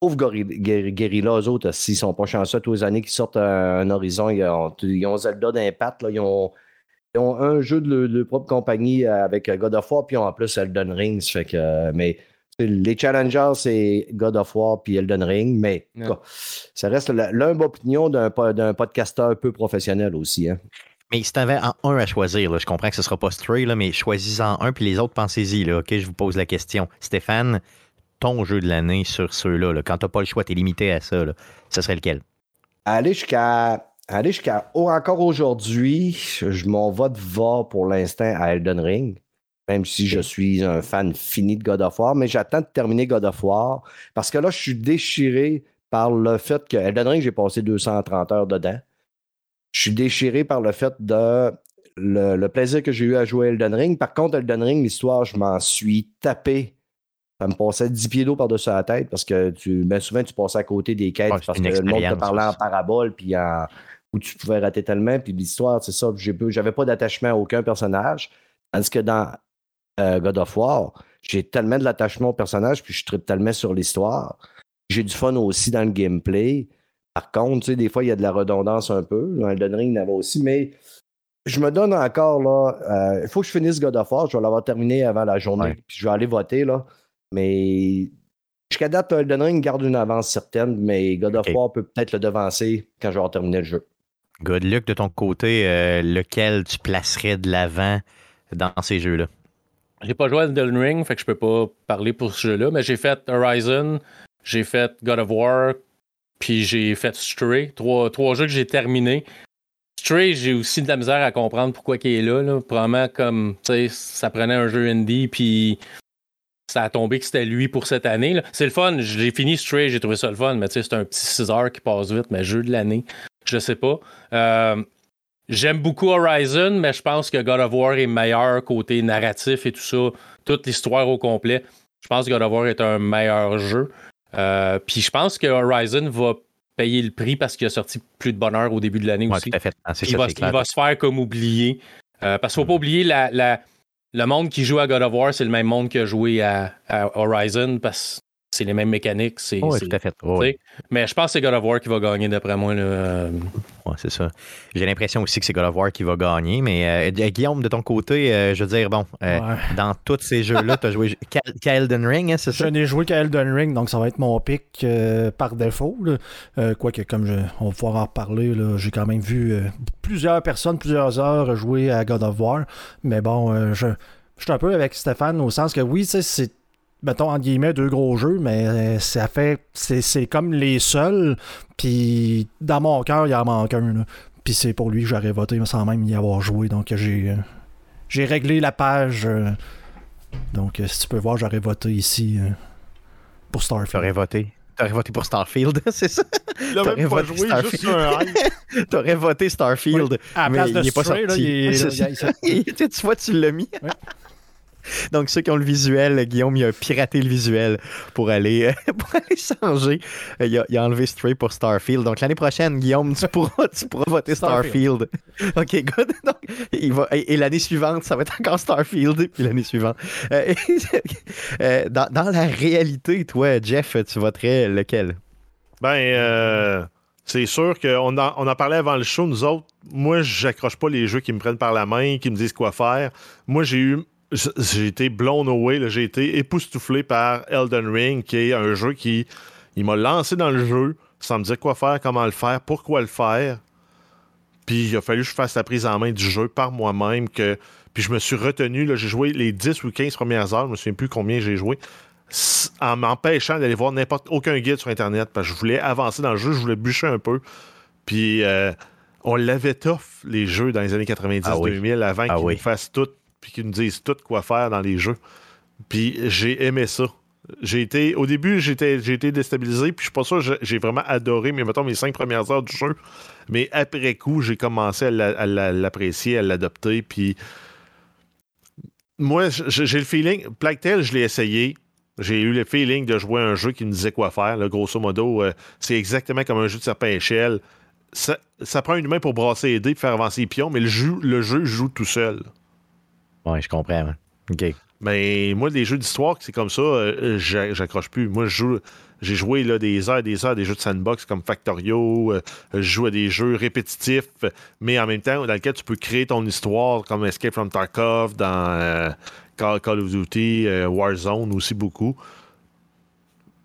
pauvre Guerrilla, eux autres, s'ils sont pas chanceux tous les années qu'ils sortent un, Horizon, ils ont, Zelda d'impact, ils ont, ils ont un jeu de leur, propre compagnie avec God of War, puis ils ont en plus Elden Ring. Fait que, mais les challengers, c'est God of War puis Elden Ring, mais ça reste l'humble opinion d'un podcasteur peu professionnel aussi. Hein. Mais si tu avais un à choisir, je comprends que ce ne sera pas Stray, là, mais choisis-en un, puis les autres, pensez-y. OK, je vous pose la question. Stéphane, ton jeu de l'année sur ceux-là, quand tu n'as pas le choix, tu es limité à ça, ce serait lequel? Aller jusqu'à. Aller jusqu'à. encore aujourd'hui, mon vote va pour l'instant à Elden Ring même si je suis un fan fini de God of War, mais j'attends de terminer God of War parce que là, je suis déchiré par le fait que Elden Ring, j'ai passé 230 heures dedans. Je suis déchiré par le fait de le, plaisir que j'ai eu à jouer Elden Ring. Par contre, Elden Ring, l'histoire, je m'en suis tapé. Ça me passait 10 pieds d'eau par-dessus la tête parce que tu, ben souvent, tu passais à côté des quêtes parce que le monde te parlait en parabole puis où tu pouvais rater tellement. Puis l'histoire, c'est ça. J'avais pas d'attachement à aucun personnage. Tandis que dans euh, God of War, j'ai tellement de l'attachement au personnage, puis je tripe tellement sur l'histoire. J'ai du fun aussi dans le gameplay. Par contre, tu sais, des fois, il y a de la redondance un peu. Dans Elden Ring, il y en avait aussi, mais je me donne encore, là, euh, il faut que je finisse God of War. Je vais l'avoir terminé avant la journée, puis je vais aller voter, là. Mais jusqu'à date, Elden Ring garde une avance certaine, mais God of War peut peut-être le devancer quand je vais avoir terminé le jeu. Good luck de ton côté, euh, lequel tu placerais de l'avant dans ces jeux-là? J'ai pas joué à Elden Ring, fait que je peux pas parler pour ce jeu-là, mais j'ai fait Horizon, j'ai fait God of War, puis j'ai fait Stray. Trois, trois jeux que j'ai terminés. Stray, j'ai aussi de la misère à comprendre pourquoi il est là. là. Probablement comme, tu sais, ça prenait un jeu indie, puis ça a tombé que c'était lui pour cette année. C'est le fun. J'ai fini Stray, j'ai trouvé ça le fun, mais tu sais, c'est un petit 6 heures qui passe vite, mais jeu de l'année, je sais pas. Euh, J'aime beaucoup Horizon, mais je pense que God of War est meilleur côté narratif et tout ça, toute l'histoire au complet. Je pense que God of War est un meilleur jeu. Euh, puis je pense que Horizon va payer le prix parce qu'il a sorti plus de bonheur au début de l'année aussi. Tout à fait. Ah, il, va, se faire comme oublier. Euh, parce qu'il ne faut pas oublier le monde qui joue à God of War, c'est le même monde qui a joué à, à Horizon parce c'est les mêmes mécaniques. C'est, oui, tout à fait. Mais je pense que c'est God of War qui va gagner d'après moi. Oui, c'est ça. J'ai l'impression aussi que c'est God of War qui va gagner. Mais euh, Guillaume, de ton côté, euh, je veux dire, bon, euh, dans tous ces jeux-là, tu as joué qu'à Elden Ring, hein, c'est ça? Je n'ai joué qu'à Elden Ring, donc ça va être mon pic par défaut. Quoique, comme je, on va pouvoir en reparler, j'ai quand même vu plusieurs personnes, plusieurs heures jouer à God of War. Mais bon, je, je suis un peu avec Stéphane au sens que oui, c'est mettons, en guillemets, deux gros jeux, mais euh, ça fait. C'est comme les seuls. Puis dans mon cœur, il en manque un. Puis c'est pour lui que j'aurais voté sans même y avoir joué. Donc j'ai. Euh, j'ai réglé la page. Euh, donc si tu peux voir, j'aurais voté ici pour Starfield. T'aurais voté. T'aurais voté pour Starfield, c'est ça? T'aurais voté joué juste un T'aurais voté Starfield. mais il n'est pas sorti. tu vois, tu l'as mis. Donc, ceux qui ont le visuel, Guillaume, il a piraté le visuel pour aller, pour aller changer. Il a, il a, enlevé Stray pour Starfield. Donc, l'année prochaine, Guillaume, tu pourras, tu pourras voter Starfield. OK, good. Donc, il va, et, l'année suivante, ça va être encore Starfield. Puis l'année suivante. Euh, euh, dans, dans, la réalité, toi, Jeff, tu voterais lequel? Ben, euh, c'est sûr qu'on en, on en parlait avant le show, nous autres. Moi, j'accroche pas les jeux qui me prennent par la main, qui me disent quoi faire. Moi, j'ai eu j'ai été blown away, j'ai été époustouflé par Elden Ring, qui est un jeu qui il m'a lancé dans le jeu sans me dire quoi faire, comment le faire, pourquoi le faire. Puis il a fallu que je fasse la prise en main du jeu par moi-même. que Puis je me suis retenu, j'ai joué les 10 ou 15 premières heures, je me souviens plus combien j'ai joué, en m'empêchant d'aller voir n'importe aucun guide sur Internet, parce que je voulais avancer dans le jeu, je voulais bûcher un peu. Puis euh, on l'avait tough, les jeux, dans les années 90-2000, ah avant ah qu'ils fassent tout puis qu'ils nous disent tout quoi faire dans les jeux. Puis j'ai aimé ça. J'ai été, au début, j'ai été déstabilisé, puis je suis pas sûr j'ai vraiment adoré, mais mettons mes cinq premières heures du jeu. Mais après coup, j'ai commencé à l'apprécier, à l'adopter, puis moi, j'ai le feeling, Plague Tale, je l'ai essayé. J'ai eu le feeling de jouer un jeu qui me disait quoi faire. Grosso modo, euh, c'est exactement comme un jeu de serpent échelle. Ça, prend une main pour brasser les dés et faire avancer les pions, mais le jeu joue tout seul. Oui, je comprends. OK. Mais moi, les jeux d'histoire, c'est comme ça, euh, j'a- j'accroche plus. Moi, je joue. J'ai joué là, des heures et des heures à des jeux de sandbox comme Factorio. euh, je joue à des jeux répétitifs, mais en même temps, dans lesquels tu peux créer ton histoire, comme Escape from Tarkov, dans euh, Call, of Duty, euh, Warzone aussi beaucoup.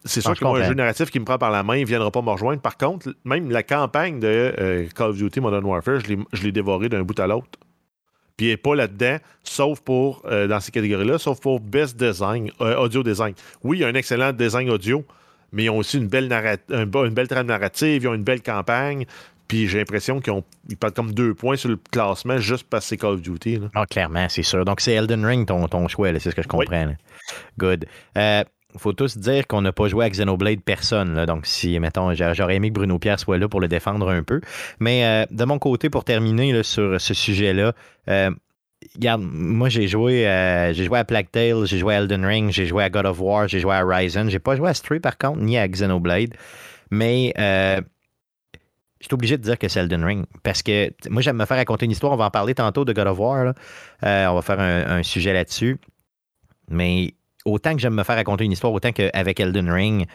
C'est sûr Ah, je que moi, un jeu narratif qui me prend par la main, il ne viendra pas me rejoindre. Par contre, même la campagne de Call of Duty Modern Warfare, je l'ai- je l'ai dévoré d'un bout à l'autre. Puis il n'est pas là-dedans, sauf pour, euh, dans ces catégories-là, sauf pour Best Design, euh, Audio Design. Oui, il y a un excellent design audio, mais ils ont aussi une belle, un une belle trame narrative, ils ont une belle campagne. Puis j'ai l'impression qu'ils ont, ils perdent comme deux points sur le classement juste parce que c'est Call of Duty. là. Ah, clairement, c'est sûr. Donc, c'est Elden Ring ton, ton choix, c'est ce que je comprends. Good. Euh, faut tous dire qu'on n'a pas joué à Xenoblade personne. donc, si, mettons, j'a- j'aurais aimé que Bruno Pierre soit là pour le défendre un peu. Mais euh, de mon côté, pour terminer sur ce sujet-là, euh, regarde, moi, j'ai joué, euh, j'ai joué à Plague Tale, j'ai joué à Elden Ring, j'ai joué à God of War, j'ai joué à Horizon. J'ai pas joué à Stray, par contre, ni à Xenoblade. Mais. Je suis obligé de dire que c'est Elden Ring. Parce que moi, j'aime me faire raconter une histoire. On va en parler tantôt de God of War. on va faire un sujet là-dessus. Mais autant que j'aime me faire raconter une histoire, autant qu'avec Elden Ring,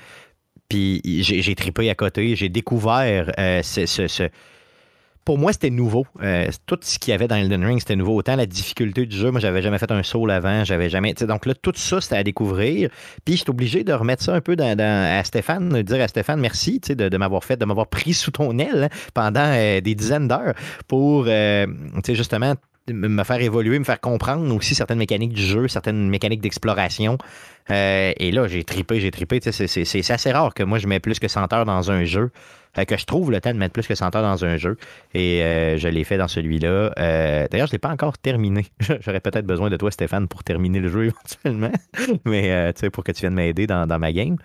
puis j'ai tripé à côté, j'ai découvert euh, ce, Pour moi, c'était nouveau. Euh, tout ce qu'il y avait dans Elden Ring, c'était nouveau. Autant la difficulté du jeu, moi, j'avais jamais fait un saut avant, j'avais jamais. Donc là, tout ça, c'était à découvrir. Puis je suis obligé de remettre ça un peu dans, à Stéphane, de dire à Stéphane merci de, m'avoir fait, de m'avoir pris sous ton aile pendant euh, des dizaines d'heures pour justement me faire évoluer, me faire comprendre aussi certaines mécaniques du jeu, certaines mécaniques d'exploration. Euh, et là, j'ai tripé, j'ai tripé. C'est assez rare que moi, je mets plus que 100 heures dans un jeu, que je trouve le temps de mettre plus que 100 heures dans un jeu. Et euh, je l'ai fait dans celui-là. Euh, D'ailleurs, je ne l'ai pas encore terminé. J'aurais peut-être besoin de toi, Stéphane, pour terminer le jeu éventuellement. Mais pour que tu viennes m'aider dans, dans ma game.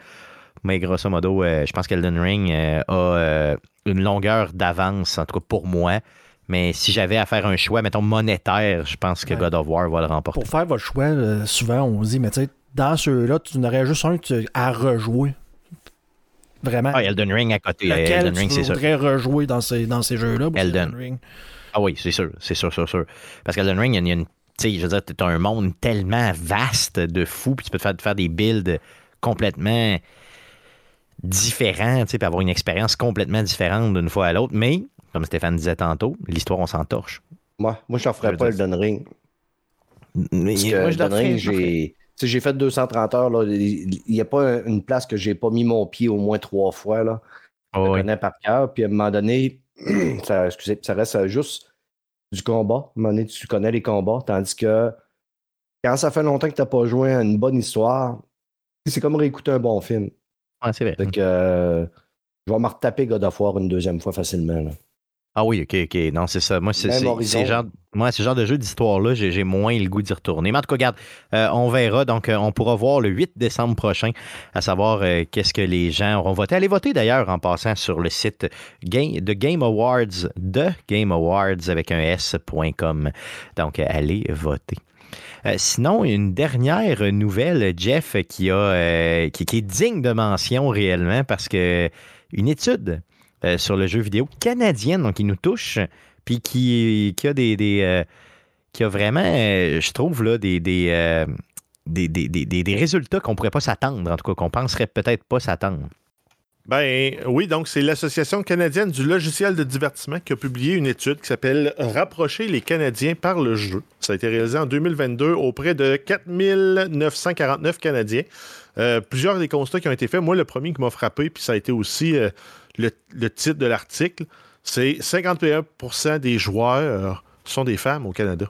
Mais grosso modo, je pense qu'Elden Ring a une longueur d'avance, en tout cas pour moi. Mais si j'avais à faire un choix, mettons monétaire, je pense que Ouais. God of War va le remporter. Pour faire votre choix, euh, souvent, on se dit, mais tu sais, dans ceux-là, tu n'aurais juste un tu- à rejouer. Vraiment. Ah, Elden Ring à côté. euh, Lequel Elden Ring, tu c'est sûr. voudrais rejouer dans ces, dans ces jeux-là? C'est Elden. Ring? Ah oui, c'est sûr, c'est sûr, sûr, sûr. Parce qu'Elden Ring, il y a une- il y a une. Tu sais, je veux dire, t'as un monde tellement vaste de fou, puis tu peux te faire, te faire des builds complètement différents, tu sais, puis avoir une expérience complètement différente d'une fois à l'autre. Mais, comme Stéphane disait tantôt, l'histoire, on s'en torche. Moi, moi je n'en Je ferais pas dire- Elden Ring. Mais Parce moi, que je le Elden Ring, je le j'ai. J'ai fait 230 heures. là. Il n'y a pas une place que j'ai pas mis mon pied au moins trois fois. Là. Je Oh, le oui. connais par cœur. Puis à un moment donné, ça, excusez, ça reste juste du combat. À un moment donné, tu connais les combats. Tandis que quand ça fait longtemps que tu n'as pas joué à une bonne histoire, c'est comme réécouter un bon film. Ouais, c'est vrai. Fait que euh, je vais me retaper God of War une deuxième fois facilement. là. Ah oui, ok, ok. Non, c'est ça. Moi, c'est genre, moi, ce genre de jeu d'histoire-là, j'ai j'ai moins le goût d'y retourner. Mais en tout cas, regarde, euh, on verra. Donc, euh, on pourra voir le 8 décembre prochain, à savoir euh, qu'est-ce que les gens auront voté. Allez voter d'ailleurs en passant sur le site Game, de Game Awards, de Game Awards avec un S.com. Donc, allez voter. Sinon, une dernière nouvelle, Jeff, qui, a, euh, qui, qui est digne de mention réellement parce que une étude euh, sur le jeu vidéo canadienne, donc qui nous touche, puis qui, qui a des, euh, qui a vraiment, euh, je trouve, là, des, résultats qu'on pourrait pas s'attendre, en tout cas, qu'on penserait peut-être pas s'attendre. Ben oui, donc c'est l'Association canadienne du logiciel de divertissement qui a publié une étude qui s'appelle Rapprocher les Canadiens par le jeu. Ça a été réalisé en 2022 auprès de 4949 Canadiens. Euh, plusieurs des constats qui ont été faits. Moi, le premier qui m'a frappé, puis ça a été aussi euh, le, le titre de l'article, c'est 51% des joueurs sont des femmes au Canada.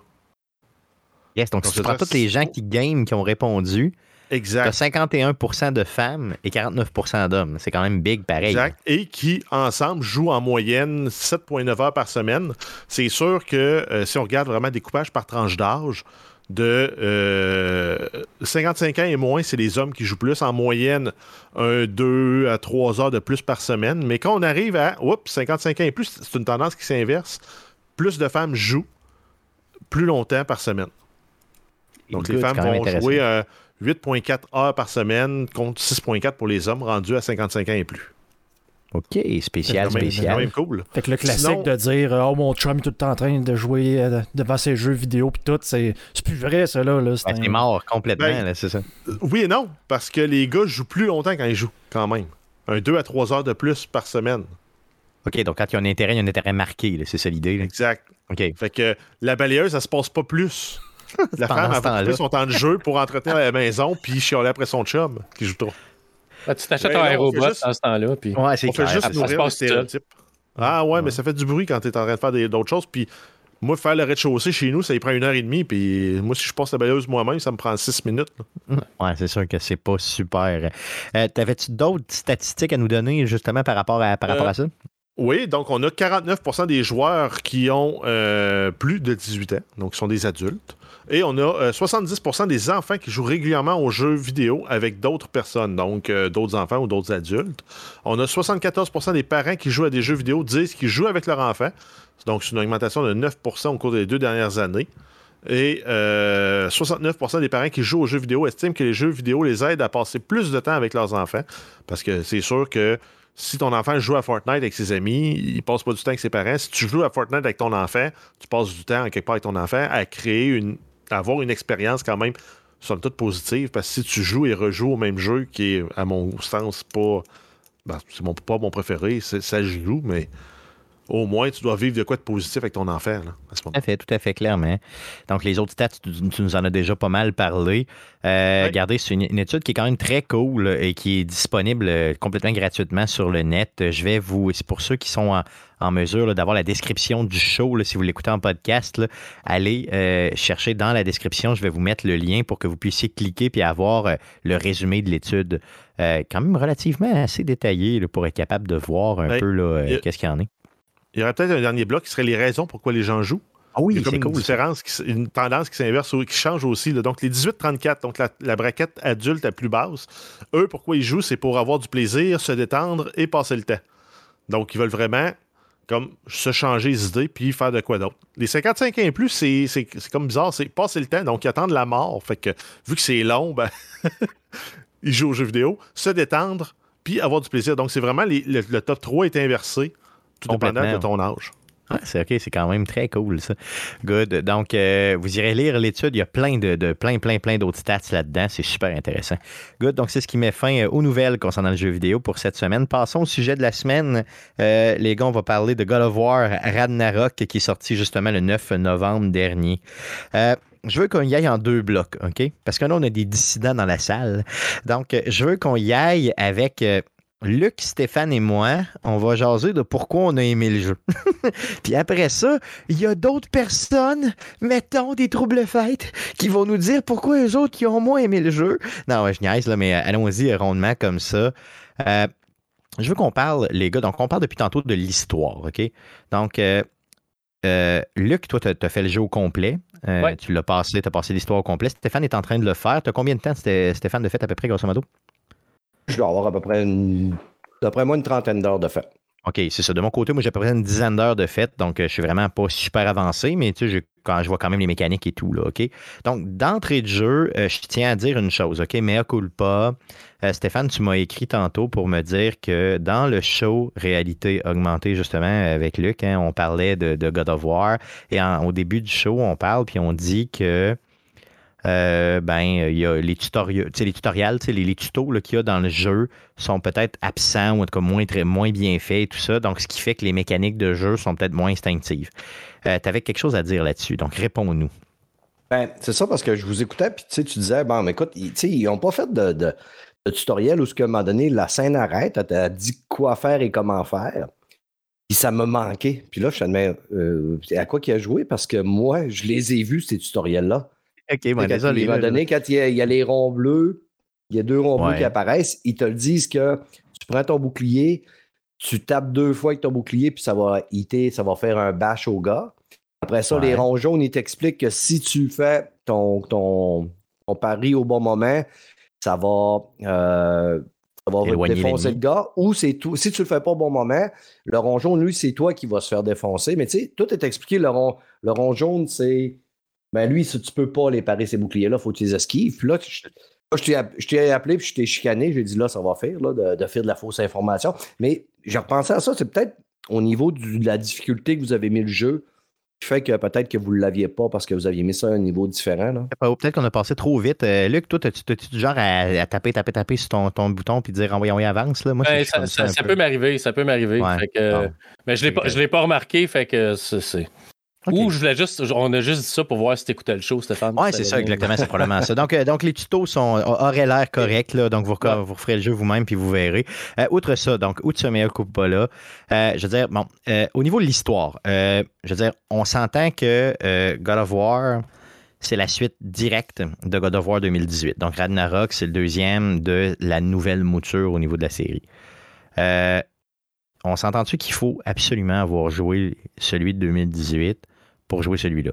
Yes, donc, Donc, si tu prends tous les gens qui game, qui ont répondu, Exact. as 51% de femmes et 49% d'hommes. C'est quand même big pareil. Exact. Et qui, ensemble, jouent en moyenne 7,9 heures par semaine. C'est sûr que euh, si on regarde vraiment découpage par tranche d'âge, de euh, 55 ans et moins, c'est les hommes qui jouent plus. En moyenne, 1, 2 à 3 heures de plus par semaine. Mais quand on arrive à oups, 55 ans et plus, c'est une tendance qui s'inverse. Plus de femmes jouent plus longtemps par semaine. Donc, les femmes vont jouer euh, 8,4 heures par semaine contre 6,4 pour les hommes rendus à 55 ans et plus. OK, spécial, C'est quand même- C'est quand spécial. même cool. Fait que le classique Sinon- de dire Oh mon chum est tout le temps en train de jouer euh, devant ses jeux vidéo puis tout, c'est c'est plus vrai ça là. là. Un- c'est mort complètement, Ben, là, c'est ça. Euh, Oui et non, parce que les gars jouent plus longtemps quand ils jouent, quand même. Un 2 à 3 heures de plus par semaine. OK, donc quand il y a un intérêt, il y a un intérêt marqué, c'est ça l'idée. Exact. OK. Fait que la balayeuse, ça se passe pas plus. La femme, temps-là. couper son temps de jeu pour entretenir la maison, puis chialer après son chum, qui joue trop. Ben, tu t'achètes Ben un aérobot juste- dans ce temps-là. Puis... Ouais, c'est On fait clair. juste nourrir le passe tout seul. stéréotype. Ah ouais, mais ça fait du bruit quand t'es en train de faire des- d'autres choses, puis moi, faire le rez-de-chaussée chez nous, ça y prend une heure et demie, puis moi, si je passe la balayeuse moi-même, ça me prend six minutes. là. Ouais, c'est sûr que c'est pas super. Euh, T'avais-tu d'autres statistiques à nous donner justement par rapport à, par rapport Euh, à ça? Oui, donc on a 49% des joueurs qui ont euh, plus de 18 ans, donc qui sont des adultes. Et on a euh, 70% des enfants qui jouent régulièrement aux jeux vidéo avec d'autres personnes, donc euh, d'autres enfants ou d'autres adultes. On a 74% des parents qui jouent à des jeux vidéo disent qu'ils jouent avec leur enfant. Donc c'est une augmentation de 9% au cours des deux dernières années. Et euh, 69% des parents qui jouent aux jeux vidéo estiment que les jeux vidéo les aident à passer plus de temps avec leurs enfants. Parce que c'est sûr que si ton enfant joue à Fortnite avec ses amis, il passe pas du temps avec ses parents. Si tu joues à Fortnite avec ton enfant, tu passes du temps quelque part avec ton enfant à créer une. Avoir une expérience quand même, somme toute positive. Parce que si tu joues et rejoues au même jeu, qui est, à mon sens, pas. ben, c'est mon, pas mon préféré, ça joue, mais au moins tu dois vivre de quoi de positif avec ton enfant là, à ce moment Tout à fait, tout à fait, clairement. Donc, les autres stats, tu, tu nous en as déjà pas mal parlé. Euh. Regardez, c'est une, une étude qui est quand même très cool et qui est disponible euh, complètement gratuitement sur le net. Je vais vous, c'est pour ceux qui sont en, en mesure d'avoir la description du show, là, si vous l'écoutez en podcast, là, allez euh, chercher dans la description. Je vais vous mettre le lien pour que vous puissiez cliquer puis avoir euh, le résumé de l'étude. Quand même relativement assez détaillé pour être capable de voir un Ouais. peu qu'est-ce qu'il y en est. Il y aurait peut-être un dernier bloc qui serait les raisons pourquoi les gens jouent. Ah oui, a comme c'est une cool. différence, qui une tendance qui s'inverse, ou- qui change aussi. là. Donc, les 18-34, donc la, la braquette adulte la plus basse, eux, pourquoi ils jouent, c'est pour avoir du plaisir, se détendre et passer le temps. Donc, ils veulent vraiment comme se changer les idées puis faire de quoi d'autre. Les 55 ans et plus, c'est c'est- c'est comme bizarre, c'est passer le temps, donc ils attendent la mort. Fait que, vu que c'est long, ben, ils jouent aux jeux vidéo, se détendre puis avoir du plaisir. Donc, c'est vraiment les- le, le top 3 est inversé, tout dépendant de ton âge. Ah, c'est OK, c'est quand même très cool, ça. Good. Donc, euh, vous irez lire l'étude. Il y a plein de, de- plein, plein, plein d'autres stats là-dedans. C'est super intéressant. Good. Donc, c'est ce qui met fin euh, aux nouvelles concernant le jeu vidéo pour cette semaine. Passons au sujet de la semaine. Euh, les gars, on va parler de God of War Ragnarok qui est sorti justement le 9 novembre dernier. Euh, je veux qu'on y aille en deux blocs, OK? Parce que là, on a des dissidents dans la salle. Donc, je veux qu'on y aille avec Luc, Stéphane et moi. On va jaser de pourquoi on a aimé le jeu. Puis après ça, il y a d'autres personnes, mettons des troubles fêtes, qui vont nous dire pourquoi eux autres qui ont moins aimé le jeu. Non, ouais, je niaise, là, mais euh, allons-y euh, rondement comme ça. Euh, je veux qu'on parle, les gars, donc on parle depuis tantôt de l'histoire, OK? Donc, euh, euh, Luc, toi, tu as, fait le jeu au complet. Ouais. Tu l'as passé, tu as passé l'histoire au complet. Stéphane est en train de le faire. Tu as combien de temps, Sté- Stéphane, de fait à peu près, grosso modo? Je dois avoir à peu près. D'après moi, une trentaine d'heures de fait. OK, c'est ça. De mon côté, moi, j'ai à peu près une dizaine d'heures de fête, donc euh, je suis vraiment pas super avancé, mais tu sais, quand je vois quand même les mécaniques et tout, là, OK? Donc, d'entrée de jeu, euh, je tiens à dire une chose, OK? Mea culpa. Euh, Stéphane, tu m'as écrit tantôt pour me dire que dans le show Réalité augmentée, justement, avec Luc, hein, on parlait de, de God of War, et au début du show, on parle, puis on dit que euh, ben, il y a les tutoriels, les tutoriels, les, tutos qu'il y a dans le jeu sont peut-être absents ou en tout cas moins, très, moins bien faits et tout ça. Donc, ce qui fait que les mécaniques de jeu sont peut-être moins instinctives. Euh, tu avais quelque chose à dire là-dessus, donc réponds-nous. Ben, c'est ça parce que je vous écoutais, puis tu sais, tu disais, bon, écoute, ils, ils n'ont pas fait de, de- tutoriel où, qu'à un moment donné, la scène arrête, elle t'a dit quoi faire et comment faire. Puis ça me manquait. Puis là, je te demande, euh, à quoi qu'il a joué? Parce que moi, je les ai vus, ces tutoriels-là. OK, va donner, quand il y, a, il y a les ronds bleus, il y a deux ronds bleus qui apparaissent, ils te le disent que tu prends ton bouclier, tu tapes deux fois avec ton bouclier, puis ça va hitter, ça va faire un bash au gars. Après ça, Ouais. les ronds jaunes, ils t'expliquent que si tu fais ton, ton, ton pari au bon moment, ça va, euh, ça va défoncer le gars. Ou c'est tout. Si tu le fais pas au bon moment, le rond jaune, lui, c'est toi qui vas se faire défoncer. Mais tu sais, tout est expliqué. Le rond, le rond jaune, c'est. Ben lui, si tu peux pas les parer ces boucliers-là, il faut que tu les esquives. Puis là, je, là, je t'ai appelé puis je t'ai chicané. J'ai dit là, ça va faire, là, de, de faire de la fausse information. Mais j'ai repensé à ça, c'est peut-être au niveau du- de la difficulté que vous avez mis le jeu qui fait que peut-être que vous ne l'aviez pas parce que vous aviez mis ça à un niveau différent. là. Pas- Peut-être qu'on a passé trop vite. Euh, Luc, toi, t'as-tu t'as-tu du genre à, à taper, taper, taper sur ton, ton bouton puis dire envoyons, on avance? Là? Moi, Ben, je suis ça, ça- ça peu. peut m'arriver, ça peut m'arriver. Ouais, Fait que, bon. Mais je l'ai pas, je l'ai pas remarqué, fait que c'est. C'est- Ok. Ou je voulais juste. On a juste dit ça pour voir si t'écoutais le show, Stéphane. Oui, c'est ça, exactement. C'est probablement ça. Donc, euh, donc les tutos sont, auraient l'air corrects. Là, donc, vous, vous referez le jeu vous-même puis vous verrez. Euh, outre ça, donc, outre ce meilleur coup pas là, euh, je veux dire, bon, au niveau de l'histoire, je veux dire, on s'entend que God of War, c'est la suite directe de God of War 2018. Donc, Ragnarok, c'est le deuxième de la nouvelle mouture au niveau de la série. On s'entend-tu qu'il faut absolument avoir joué celui de 2018 pour jouer celui-là?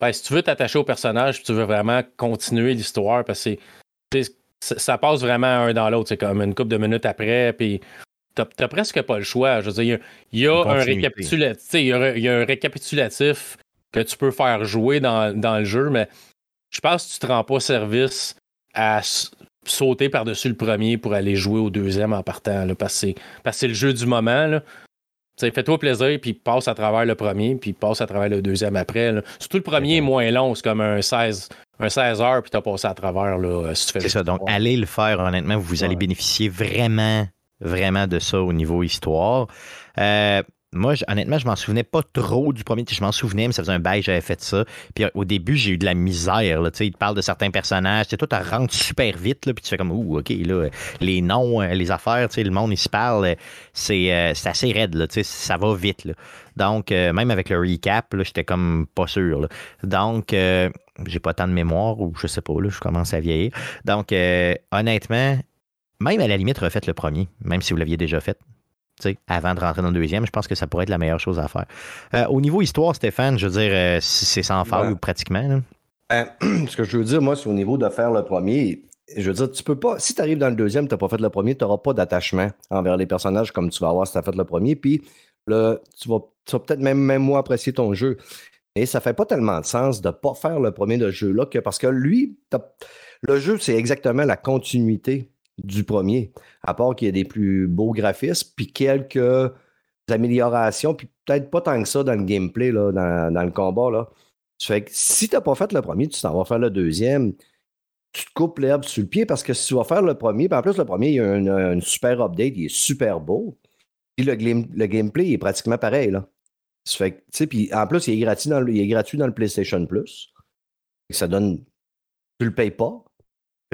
Ben, si tu veux t'attacher au personnage, tu veux vraiment continuer l'histoire, parce que ça passe vraiment un dans l'autre. C'est comme une couple de minutes après, puis t'as presque pas le choix. Je veux dire, il y a, y un récapitulatif. tu sais, Il y, a, il y a un récapitulatif que tu peux faire jouer dans, dans le jeu, mais je pense que tu te rends pas service à sauter par-dessus le premier pour aller jouer au deuxième en partant. Là, parce que c'est parce que c'est le jeu du moment. Là. Fais-toi plaisir, puis passe à travers le premier, puis passe à travers le deuxième après. là. Surtout le premier est moins long, c'est comme un 16, un 16 heures, puis t'as passé à travers là, euh, si tu fais C'est ça. Donc, allez le faire, honnêtement, vous allez bénéficier vraiment, vraiment de ça au niveau histoire. Euh, moi, honnêtement, je m'en souvenais pas trop du premier. Je m'en souvenais, mais ça faisait un bail j'avais fait ça. Puis au début, j'ai eu de la misère. Là, il te parle de certains personnages. Toi, tu rentres super vite. Là, puis tu fais comme, ouh, OK, là, les noms, euh, les affaires, le monde, il se parle. euh, C'est euh, c'est assez raide. Là, ça va vite. Là. Donc, même avec le recap, j'étais comme pas sûr. Donc, j'ai pas tant de mémoire ou je sais pas, là, je commence à vieillir. Donc, honnêtement, même à la limite, refaites le premier, même si vous l'aviez déjà fait. Avant de rentrer dans le deuxième, je pense que ça pourrait être la meilleure chose à faire. Euh, au niveau histoire, Stéphane, je veux dire, euh, c'est sans faille Ouais. ou pratiquement. là. Ben, ce que je veux dire, moi, c'est au niveau de faire le premier. Je veux dire, tu peux pas. Si tu arrives dans le deuxième, tu n'as pas fait le premier, tu n'auras pas d'attachement envers les personnages comme tu vas avoir si tu as fait le premier. Puis le, tu vas, tu vas peut-être même, même moins apprécier ton jeu. Et ça fait pas tellement de sens de ne pas faire le premier de ce jeu-là que parce que lui, le jeu, c'est exactement la continuité du premier. À part qu'il y ait des plus beaux graphismes, puis quelques améliorations, puis peut-être pas tant que ça dans le gameplay, là, dans, dans le combat. Là. Ça fait que si tu n'as pas fait le premier, tu t'en vas faire le deuxième, tu te coupes l'herbe sur le pied parce que si tu vas faire le premier, puis en plus, le premier, il y a une, super update, il est super beau. Puis le, le gameplay il est pratiquement pareil. Là. Ça fait que, puis en plus, il est gratuit dans le, il est gratuit dans le PlayStation Plus. Ça donne. Tu le payes pas.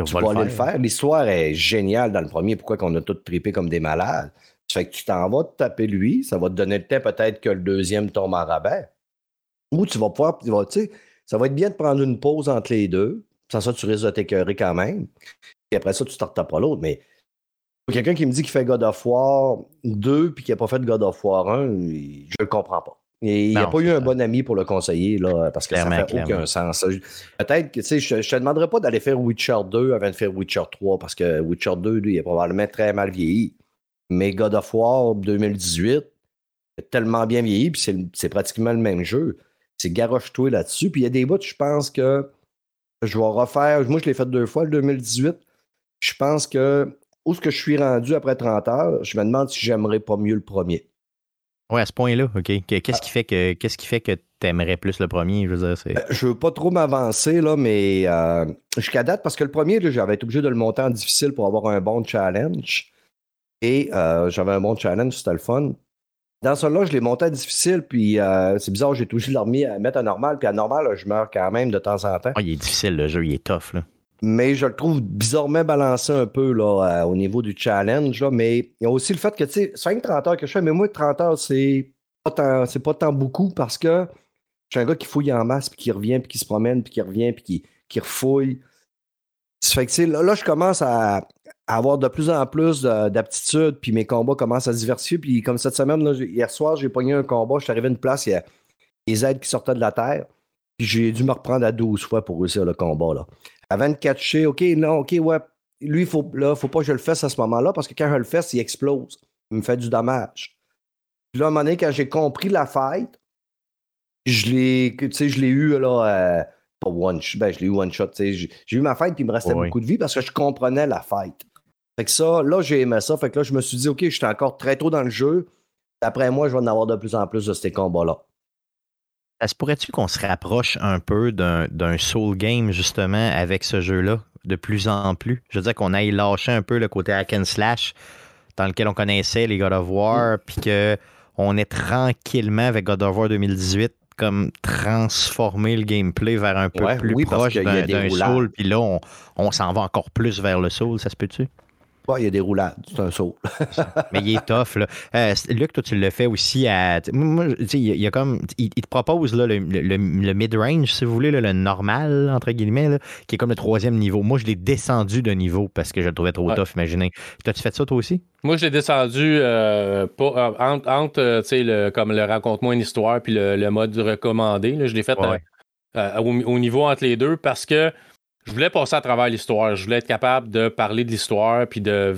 On Tu va vas aller le faire. L'histoire est géniale dans le premier. Pourquoi qu'on a tous trippé comme des malades? Ça fait que tu t'en vas te taper lui. Ça va te donner le temps peut-être que le deuxième tombe en rabais. Ou tu vas pouvoir. tu vas- tu sais, ça va être bien de prendre une pause entre les deux. Sans ça, tu risques de t'écœurer quand même. Puis après ça, tu ne pas l'autre. Mais pour quelqu'un qui me dit qu'il fait God of War 2 puis qui n'a pas fait God of War 1, il- je le comprends pas. Et il n'y a pas eu un bon ami pour le conseiller, là, parce que Clairement, ça clairement. aucun sens. Peut-être que, tu sais, je ne te demanderais pas d'aller faire Witcher 2 avant de faire Witcher 3, parce que Witcher 2, lui, il est probablement très mal vieilli. Mais God of War 2018, il est tellement bien vieilli, puis c'est pratiquement le même jeu. C'est garoche-toi là-dessus. Puis il y a des bouts, je pense que je vais refaire. Moi, je l'ai fait deux fois, le 2018. Je pense que où est-ce que je suis rendu après 30 heures, je me demande si j'aimerais pas mieux le premier. Ouais, à ce point-là, OK. Que- Qu'est-ce qui fait que qu'est-ce qui fait que tu aimerais plus le premier? Je veux dire, c'est. Euh, Je veux pas trop m'avancer, là, mais euh, jusqu'à date, parce que le premier, là, j'avais été obligé de le monter en difficile pour avoir un bon challenge. Et euh, j'avais un bon challenge, c'était le fun. Dans celui-là, je l'ai monté en difficile, puis euh, c'est bizarre, j'ai toujours remis à mettre à normal, puis à normal, là, je meurs quand même de temps en temps. Ah, il est difficile, le jeu, il est tough. Là. Mais je le trouve bizarrement balancé un peu là, euh, au niveau du challenge. Là. Mais il y a aussi le fait que, tu sais, 5-30 heures que je fais, mais moi, 30 heures, c'est pas tant, pas tant beaucoup parce que je suis un gars qui fouille en masse, puis qui revient, puis qui se promène, puis qui revient, puis qui, qui refouille. Ça fait que, là, là, je commence à, avoir de plus en plus de- d'aptitudes, puis mes combats commencent à diversifier. Puis comme cette semaine, hier soir, j'ai pogné un combat, je suis arrivé à une place, il y a des aides qui sortaient de la terre, puis j'ai dû me reprendre à 12 fois pour réussir le combat. Là avant de catcher, OK, non, OK, ouais, lui, faut, là, faut pas que je le fasse à ce moment-là parce que quand je le fais, il explose. Il me fait du dommage. Puis là, à un moment donné, quand j'ai compris la fight, je l'ai, tu sais, je l'ai eu, là, euh, pas one shot, ben, je l'ai eu one shot, tu sais, j'ai eu ma fight, puis il me restait beaucoup de vie parce que je comprenais la fight. Fait que ça, là, j'ai aimé ça. Fait que là, je me suis dit, OK, j'étais encore très tôt dans le jeu. Après moi, je vais en avoir de plus en plus de ces combats-là. Ça se pourrait-tu qu'on se rapproche un peu d'un soul game, justement, avec ce jeu-là, de plus en plus? Je veux dire qu'on aille lâcher un peu le côté hack and slash dans lequel on connaissait les God of War, mm. puis qu'on est tranquillement avec God of War 2018 comme transformer le gameplay vers un peu plus proche d'un soul, puis là, on, on s'en va encore plus vers le soul, ça se peut-tu? Il y a des roulades, c'est un saut. Mais il est tough. Là. Euh, Luc, toi, tu le fais aussi à. Moi, il, y a comme, il, te propose là, le, mid-range, si vous voulez, le normal, entre guillemets, qui est comme le troisième niveau. Moi, je l'ai descendu de niveau parce que je le trouvais trop tough, imaginez. T'as-tu fait ça, toi aussi? Moi, je l'ai descendu euh, euh, entre, le, comme le raconte-moi une histoire puis le, mode recommandé. Là, je l'ai fait au niveau entre les deux parce que je voulais passer à travers l'histoire. Je voulais être capable de parler de l'histoire. Puis de.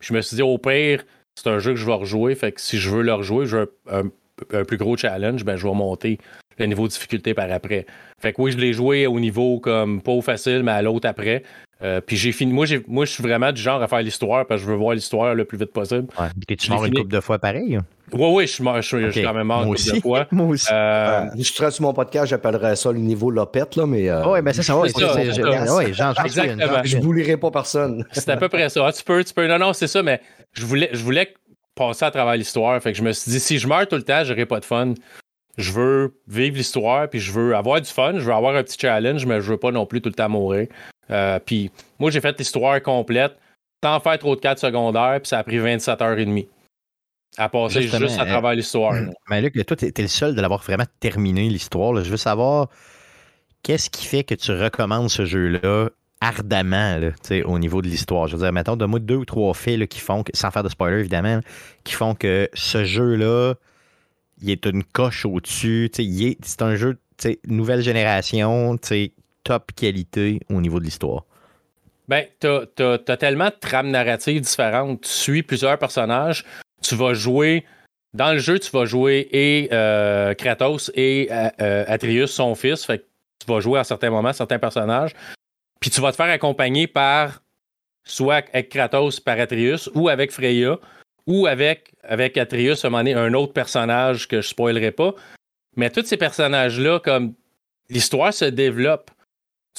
je me suis dit, au pire, c'est un jeu que je vais rejouer. Fait que si je veux le rejouer, je veux un, plus gros challenge, ben, je vais monter le niveau de difficulté par après. Fait que oui, je l'ai joué au niveau comme pas au facile, mais à l'autre après. Euh, puis j'ai fini. Moi, moi, je suis vraiment du genre à faire l'histoire parce que je veux voir l'histoire le plus vite possible. Ouais. tu mort une couple de fois pareil? Oui, oui, je suis, mort, je, suis quand même mort une couple de fois. Moi aussi. Euh, je serais sur mon podcast, j'appellerais ça le niveau Lopette, là, mais. Euh... Oui, mais c'est ça. Oui, Exactement. Je ne boulirai pas personne. C'est à peu près ça. Ah, tu peux, tu peux. Non, non, c'est ça, mais je voulais, je voulais passer à travers l'histoire. Fait que je me suis dit, si je meurs tout le temps, j'aurai pas de fun je veux vivre l'histoire, puis je veux avoir du fun, je veux avoir un petit challenge, mais je veux pas non plus tout le temps mourir. Euh, puis moi, j'ai fait l'histoire complète, sans faire trop de 4 secondaires, puis ça a pris 27 heures et demie. À passer juste à euh, travers l'histoire. Mais Luc, toi, tu es, le seul de l'avoir vraiment terminé l'histoire. Je veux savoir, qu'est-ce qui fait que tu recommandes ce jeu-là ardemment là, au niveau de l'histoire? Je veux dire, mettons, de moi deux ou trois faits qui font, sans faire de spoiler évidemment, qui font que ce jeu-là, il est une coche au-dessus. C'est un jeu nouvelle génération, top qualité au niveau de l'histoire. Ben, t'as as, tellement de trames narratives différentes. Tu suis plusieurs personnages. Tu vas jouer. Dans le jeu, tu vas jouer et euh, Kratos et euh, euh, Atreus, son fils. Fait que tu vas jouer à certains moments certains personnages. Puis tu vas te faire accompagner par soit avec Kratos par Atreus ou avec Freya ou avec, avec Atreus, un, un autre personnage que je spoilerai pas. Mais tous ces personnages-là, comme l'histoire se développe,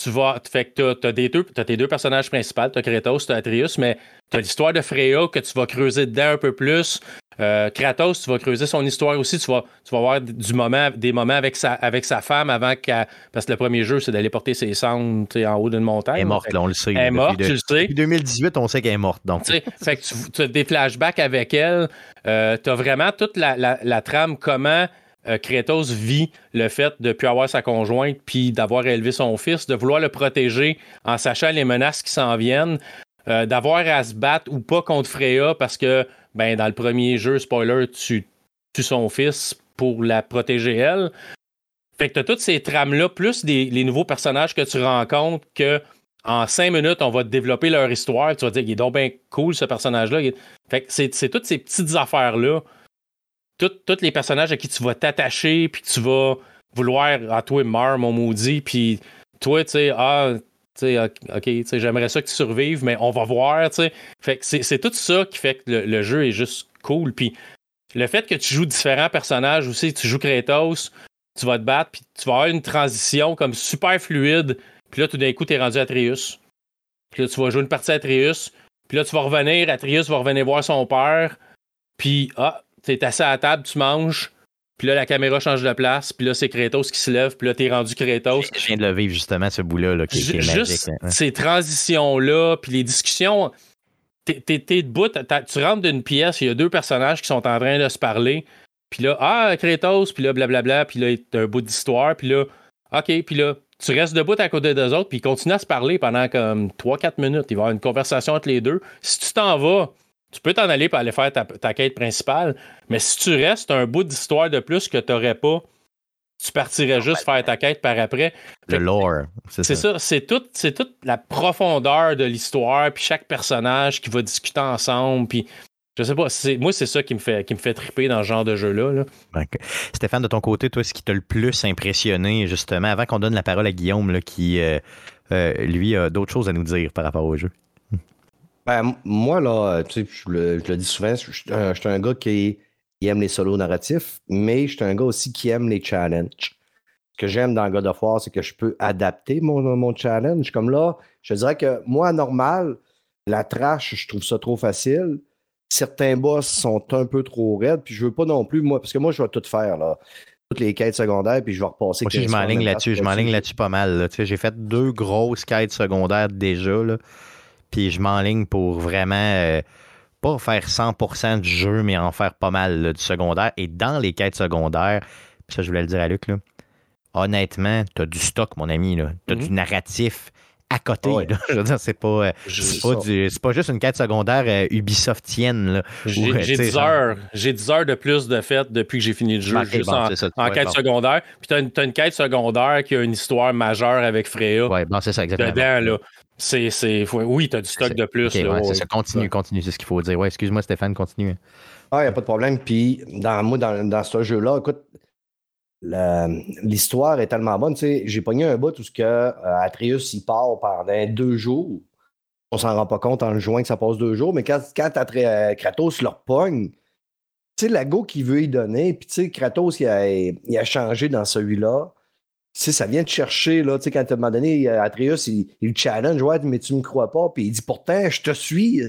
tu vas. Fait que t'as, as, tes deux personnages principaux, t'as Kratos, t'as Atreus, mais t'as l'histoire de Freya que tu vas creuser dedans un peu plus. Euh, Kratos, tu vas creuser son histoire aussi. Tu vas, tu vas avoir du moment, des moments avec sa, avec sa femme avant qu'elle. Parce que le premier jeu, c'est d'aller porter ses cendres en haut d'une montagne. Elle est morte, là, on le sait. Elle est morte, tu le sais. Depuis 2018, on sait qu'elle est morte. Donc. fait que tu, as des flashbacks avec elle. Euh, tu as vraiment toute la, la, trame, comment. Euh, Kratos vit le fait de ne plus avoir sa conjointe puis d'avoir élevé son fils, de vouloir le protéger en sachant les menaces qui s'en viennent, euh, d'avoir à se battre ou pas contre Freya parce que ben, dans le premier jeu, spoiler, tu tues son fils pour la protéger elle. Fait que tu as toutes ces trames-là, plus les nouveaux personnages que tu rencontres, que en cinq minutes, on va développer leur histoire. Tu vas dire, il est donc bien cool ce personnage-là. Fait que c'est toutes ces petites affaires-là. Tous les personnages à qui tu vas t'attacher, puis tu vas vouloir, à ah, toi, meurs, mon maudit, puis toi, tu sais, ah, OK, j'aimerais ça que tu survives, mais on va voir. Fait que c'est tout ça qui fait que le, jeu est juste cool. Puis le fait que tu joues différents personnages aussi, tu joues Kratos, tu vas te battre, puis tu vas avoir une transition comme super fluide. Puis là, tout d'un coup, tu es rendu Atreus. Puis là, tu vas jouer une partie Atreus. Puis là, tu vas revenir, Atreus va revenir voir son père. Puis, ah, es assis à la table, tu manges. Puis là, la caméra change de place. Puis là, c'est Kratos qui se lève. Puis là, t'es rendu Kratos. Je viens de le vivre, justement, ce bout-là, qui, est Juste ces transitions-là, puis les discussions. T'es debout, tu rentres d'une pièce, il y a deux personnages qui sont en train de se parler. Puis là, ah, Kratos, puis là, blablabla, puis là, t'as un bout d'histoire. Puis là, OK, puis là, tu restes debout à côté des autres, puis ils continuent à se parler pendant comme 3-4 minutes. Il va y avoir une conversation entre les deux. Si tu t'en vas, tu peux t'en aller pour aller faire ta, quête principale, mais si tu restes un bout d'histoire de plus que tu n'aurais pas, tu partirais juste faire ta quête par après. Le lore, c'est ça. C'est toute, toute la profondeur de l'histoire, puis chaque personnage qui va discuter ensemble, puis je sais pas, moi c'est ça qui me fait qui me fait triper dans ce genre de jeu-là. Stéphane, de ton côté, toi, ce qui t'a le plus impressionné, justement, avant qu'on donne la parole à Guillaume, là, qui euh, euh, lui a d'autres choses à nous dire par rapport au jeu? Ben, moi, là, tu sais, je le, je le dis souvent, je suis un, je suis un gars qui, qui aime les solos narratifs, mais je suis un gars aussi qui aime les challenges. Ce que j'aime dans God of War, c'est que je peux adapter mon, mon challenge. Comme là, je dirais que moi, normal, la trash, je trouve ça trop facile. Certains boss sont un peu trop raides, puis je veux pas non plus, moi, parce que moi, je vais tout faire, là. Toutes les quêtes secondaires, puis je vais repasser. Moi aussi, je 15 m'enligne là-dessus. Je m'enligne là-dessus pas mal. là. J'ai fait deux grosses quêtes secondaires déjà. Là. Puis je m'enligne pour vraiment euh, pas faire 100% du jeu, mais en faire pas mal là, du secondaire. Et dans les quêtes secondaires, puis ça, je voulais le dire à Luc, là, honnêtement, t'as du stock, mon ami. T'as Mhm. du narratif à côté. Ouais. là. Je veux dire, c'est pas, euh, pas, du- pas juste une quête secondaire euh, Ubisoftienne. J'ai Ouais, j'ai tu sais, 10 genre- heures. J'ai 10 heures de plus de fait depuis que j'ai fini le jeu, juste bon, en, ça, en quête bon. secondaire. Puis t'as une, une quête secondaire qui a une histoire majeure avec Freya bon, c'est ça, exactement. dedans, là. C'est, c'est, oui, t'as du stock de plus. Ok, là, ouais, c'est ouais. ça. Continue, continue, c'est ce qu'il faut dire. Ouais, excuse-moi, Stéphane, continue. Ah, il n'y a pas de problème. Puis, dans, moi, dans, dans ce jeu-là, écoute, l'histoire est tellement bonne. Tu sais, j'ai pogné un bout où ce que, euh, Atreus il part pendant deux jours. On s'en rend pas compte en juin que ça passe deux jours, mais quand, quand Atre- euh, Kratos le repogne, tu sais, la go qu'il veut y donner, puis tu sais, Kratos, il a, il a changé dans celui-là. Sais, ça vient de chercher, là, tu sais, quand à un moment donné, euh, Atreus, il, il le challenge, ouais, mais tu me crois pas, puis il dit, pourtant, je te suis.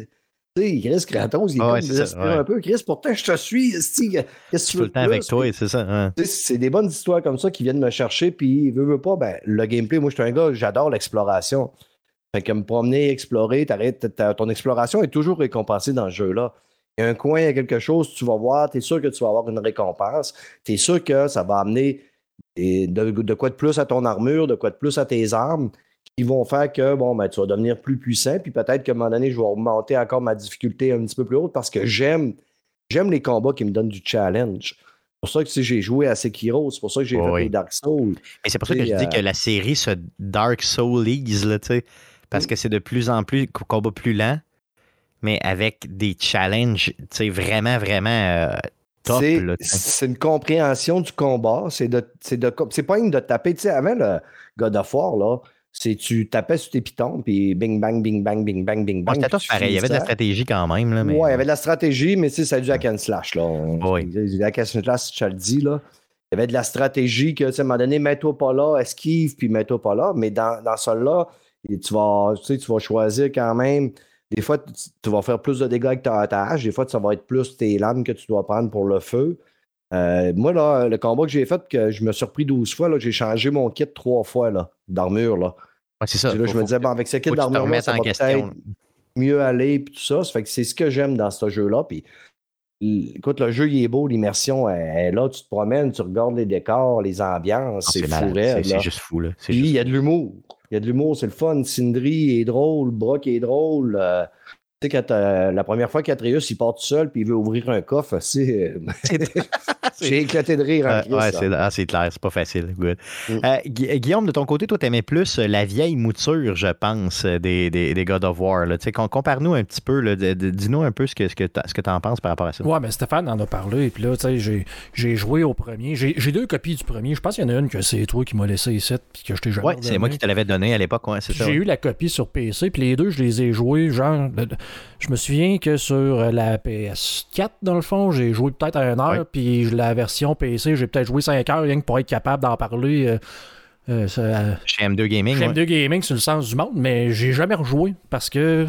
Tu sais, Chris Kratos, il est Ah ouais, ça, ouais. un peu. Chris, pourtant, je te suis. esti, Qu'est-ce que tu veux le avec toi, c'est ça. hein. Des bonnes histoires comme ça qui viennent me chercher, puis veut, veut pas, ben, le gameplay, moi, je suis un gars, j'adore l'exploration. Fait que me promener, explorer, ton exploration est toujours récompensée dans ce jeu-là. Il y a un coin, il y a quelque chose, tu vas voir, tu es sûr que tu vas avoir une récompense. Tu es sûr que ça va amener des- de, de quoi de plus à ton armure, de quoi de plus à tes armes, qui vont faire que bon, ben, tu vas devenir plus puissant, puis peut-être qu'à un moment donné, je vais augmenter encore ma difficulté un petit peu plus haute parce que j'aime j'aime les combats qui me donnent du challenge. C'est pour ça que si j'ai joué à Sekiro, c'est pour ça que j'ai fait oui. les Dark Souls. Et c'est pour ça que je dis euh, que la série se Dark Soulise, là, tu sais, parce que c'est de plus en plus combat plus lent, mais avec des challenges, tu sais, vraiment, vraiment euh, top. C'est une compréhension du combat. C'est de, pas une de taper. Tu sais, avant le God of War, là, c'est tu tapais sur tes pitons, puis bing, bang, bing, bang, bing, bang, bing, bang. c'était pareil. Il y avait de la stratégie quand même. Là, mais... Ouais, il y avait de la stratégie, mais tu sais, c'est du hack and slash, là. On- Oui. Slash, je te le dis, là. Il y avait de la stratégie que, tu sais, à un moment donné, mets-toi pas là, esquive, puis mets-toi pas là. Mais dans, dans celle-là, et tu vas, tu sais, tu vas choisir quand même. Des fois, tu, vas faire plus de dégâts avec ta, ta hache. Des fois, ça va être plus tes lames que tu dois prendre pour le feu. Euh, moi, là, le combat que j'ai fait, que je me suis surpris 12 fois, j'ai changé mon kit trois fois, d'armure, là. Ouais, c'est ça. Puis là, Faut- je me disais, bon, avec ce kit remettes ça va peut-être mieux aller, puis tout ça. Ça fait que c'est ce que j'aime dans ce jeu-là. Puis, écoute, le jeu, il est beau, l'immersion elle est là, tu te promènes, tu regardes les décors, les ambiances, c'est fou C'est- juste fou. Là. Puis, il y a de l'humour. Il y a de l'humour, c'est le fun. Sindri est drôle, Brock est drôle. euh, tu sais, quand t'as- la première fois qu'Atreus, il part tout seul, puis il veut ouvrir un coffre, c'est... J'ai éclaté de rire en Euh, Christ, ouais, c'est ah, c'est clair, c'est pas facile. Good. Mm. Euh, Gu- Guillaume, de ton côté, toi, t'aimais plus euh, la vieille mouture, je pense, euh, des, des, des God of War. là. Tu sais, com- Compare-nous un petit peu, là, dis-nous un peu ce que, ce que tu en penses par rapport à ça. Ouais, mais Stéphane en a parlé, puis là, tu sais, j'ai- j'ai joué au premier. J'ai j'ai deux copies du premier. Je pense qu'il y en a une que c'est toi qui m'as laissé ici, puis que je t'ai jamais Ouais, c'est moi qui te l'avais donné à l'époque, ouais, c'est ça. J'ai eu la copie sur PC, puis les deux, je les ai joués, genre, le- je me souviens que sur la PS4, dans le fond, j'ai joué peut-être à une heure, puis la version PC, j'ai peut-être joué 5 heures, rien que pour être capable d'en parler euh, euh, ça- Chez M2 Gaming. chez ouais. M2 Gaming sur le sens du monde, mais j'ai jamais rejoué parce que.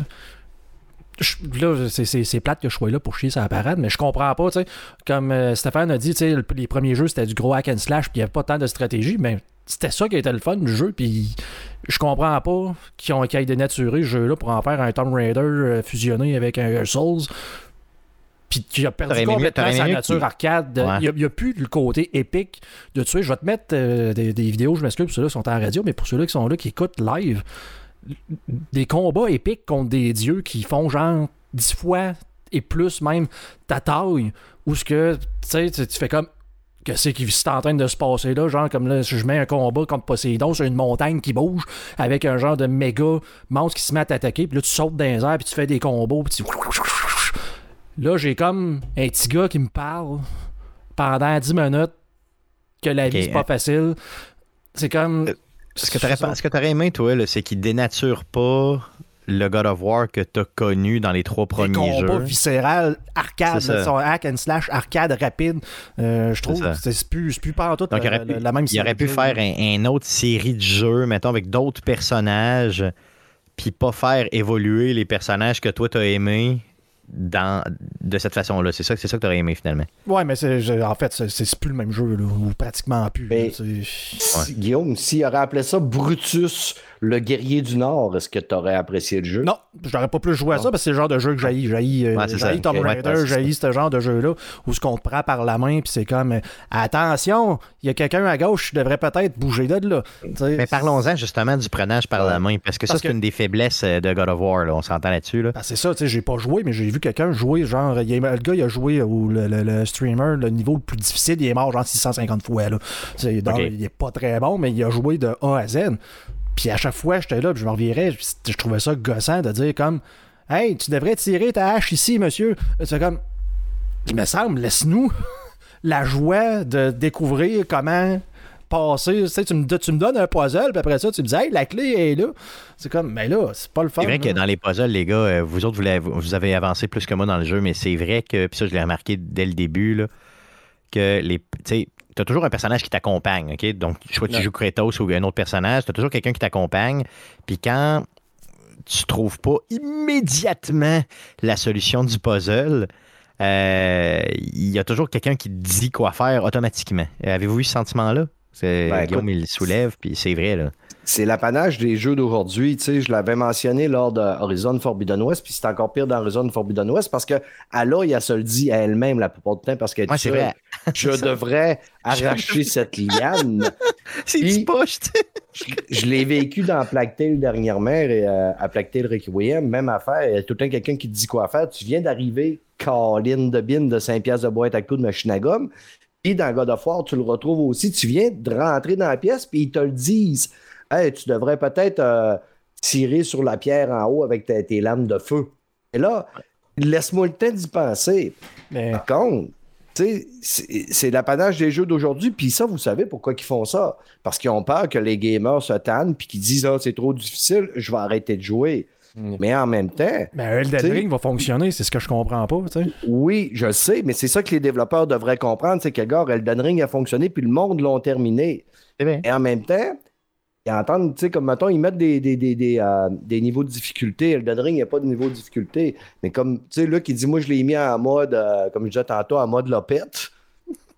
je- là, c'est- c'est c'est plate que je sois là pour chier la parade, mais je comprends pas, tu sais. Comme euh, Stéphane a dit, tu sais, le- les premiers jeux, c'était du gros hack and slash, puis il n'y avait pas tant de stratégie, mais c'était ça qui était le fun du jeu, puis je comprends pas qu'ils ont qu'ils aient dénaturé ce jeu-là pour en faire un Tomb Raider euh, fusionné avec un Souls. Puis qui a perdu complètement sa nature arcade. Ouais. Il n'y a, plus le côté épique de tuer. Je vais te mettre euh, des, des vidéos, je m'excuse pour ceux-là qui sont en radio, mais pour ceux-là qui sont là, qui écoutent live, des combats épiques contre des dieux qui font genre 10 fois et plus même ta taille, ou ce que, tu sais, tu tu fais comme que c'est qui c'est en train de se passer là, genre comme là, je mets un combat contre Poséidon sur une montagne qui bouge avec un genre de méga monstre qui se met à t'attaquer, puis là tu sautes dans les airs, puis tu fais des combos, puis tu... Là, j'ai comme un petit gars qui me parle pendant 10 minutes que la vie c'est pas hein. facile. C'est comme Ce que tu aurais, aimé, toi, c'est qu'il dénature pas le God of War que tu as connu dans les trois premiers combats jeux. viscérales, arcade, C'est ça. son hack and slash, arcade rapide. Euh, je trouve que c'est plus, c'est plus pas en tout Donc, il la, aurait pu, la- même il aurait série pu faire un, une autre série de jeux, mettons, avec d'autres personnages, puis pas faire évoluer les personnages que toi, t'as aimés dans, de cette façon-là. C'est ça, c'est ça que t'aurais aimé, finalement. Ouais, mais en fait, c'est, plus le même jeu, là, ou pratiquement plus. Mais- là, c'est- Si- Guillaume, s'il aurait appelé ça Brutus, le guerrier du Nord, est-ce que tu aurais apprécié le jeu? Non, j'aurais pas plus joué à ça parce que c'est le genre de jeu que j'haïs. J'haïs, euh, Ouais. Tomb Raider, ouais, c'est j'haïs ce genre de jeu-là où ce qu'on te prend par la main puis c'est comme euh, attention, il y a quelqu'un à gauche, je devrais peut-être bouger de là. Tu Mais parlons-en justement du prenage par la main, parce que ça, c'est que- une des faiblesses euh, de God of War. là. On s'entend là-dessus. Là. Ah, c'est ça, tu sais, j'ai pas joué, mais j'ai vu quelqu'un jouer, genre, est- le gars, il a joué, ou le, le- le streamer, le niveau le plus difficile, il est mort genre 650 fois, là. Tu donc. Il est pas très bon, mais il a joué de A à Z. Puis à chaque fois, j'étais là, puis je me revirais, je, je trouvais ça gossant de dire comme, hey, tu devrais tirer ta hache ici, monsieur. C'est comme, il me semble, laisse-nous la joie de découvrir comment passer. Tu, sais, tu, me, tu me donnes un puzzle, puis après ça, tu me dis, hey, la clé est là. C'est comme, mais là, c'est pas le fun. C'est vrai que dans les puzzles, les gars, euh, vous autres, vous, l'avez- vous avez avancé plus que moi dans le jeu, mais c'est vrai que, puis ça, je l'ai remarqué dès le début, là, que les. Tu sais, t'as toujours un personnage qui t'accompagne, OK? Donc, soit tu joues Kratos ou un autre personnage, t'as toujours quelqu'un qui t'accompagne. Puis quand tu trouves pas immédiatement la solution du puzzle, euh, il y a toujours quelqu'un qui te dit quoi faire automatiquement. Avez-vous eu ce sentiment-là? Ben, Guillaume, écoute, il soulève, puis c'est vrai, là. C'est l'apanage des jeux d'aujourd'hui. Tu sais, je l'avais mentionné lors de Horizon Forbidden West, puis c'est encore pire dans Horizon Forbidden West parce que Aloy, elle se le dit à elle-même la plupart du temps parce qu'elle Ouais, dit vrai. Je devrais arracher cette liane. C'est du poche, je je l'ai vécu dans Plague Tale dernièrement, et, euh, à Plague Tale Requiem, même affaire. Il y a tout le temps quelqu'un qui te dit quoi faire. Tu viens d'arriver, Colin de bin de 5 pièces de boîte à coups de machine à gomme. Puis dans God of War, tu le retrouves aussi. Tu viens de rentrer dans la pièce, puis ils te le disent. Hey, tu devrais peut-être euh, tirer sur la pierre en haut avec ta- tes lames de feu. Et là, laisse-moi le temps d'y penser. Mais- Par contre, c'est l'apanage des jeux d'aujourd'hui. Puis ça, vous savez pourquoi ils font ça? Parce qu'ils ont peur que les gamers se tannent puis qu'ils disent Ah, c'est trop difficile, je vais arrêter de jouer. Mm. Mais en même temps, Mais Elden Ring va fonctionner, c'est ce que je comprends pas, oui, je sais, mais c'est ça que les développeurs devraient comprendre, c'est que, gars, Elden Ring a fonctionné, puis le monde l'ont terminé. Et en même temps, ils entendent, tu sais, comme mettons, ils mettent des, des, des, des, euh, des niveaux de difficulté. Elden Ring, il n'y a pas de niveau de difficulté. Mais comme, tu sais, là, qui dit, moi, je l'ai mis en mode, euh, comme je disais tantôt, en mode lopette.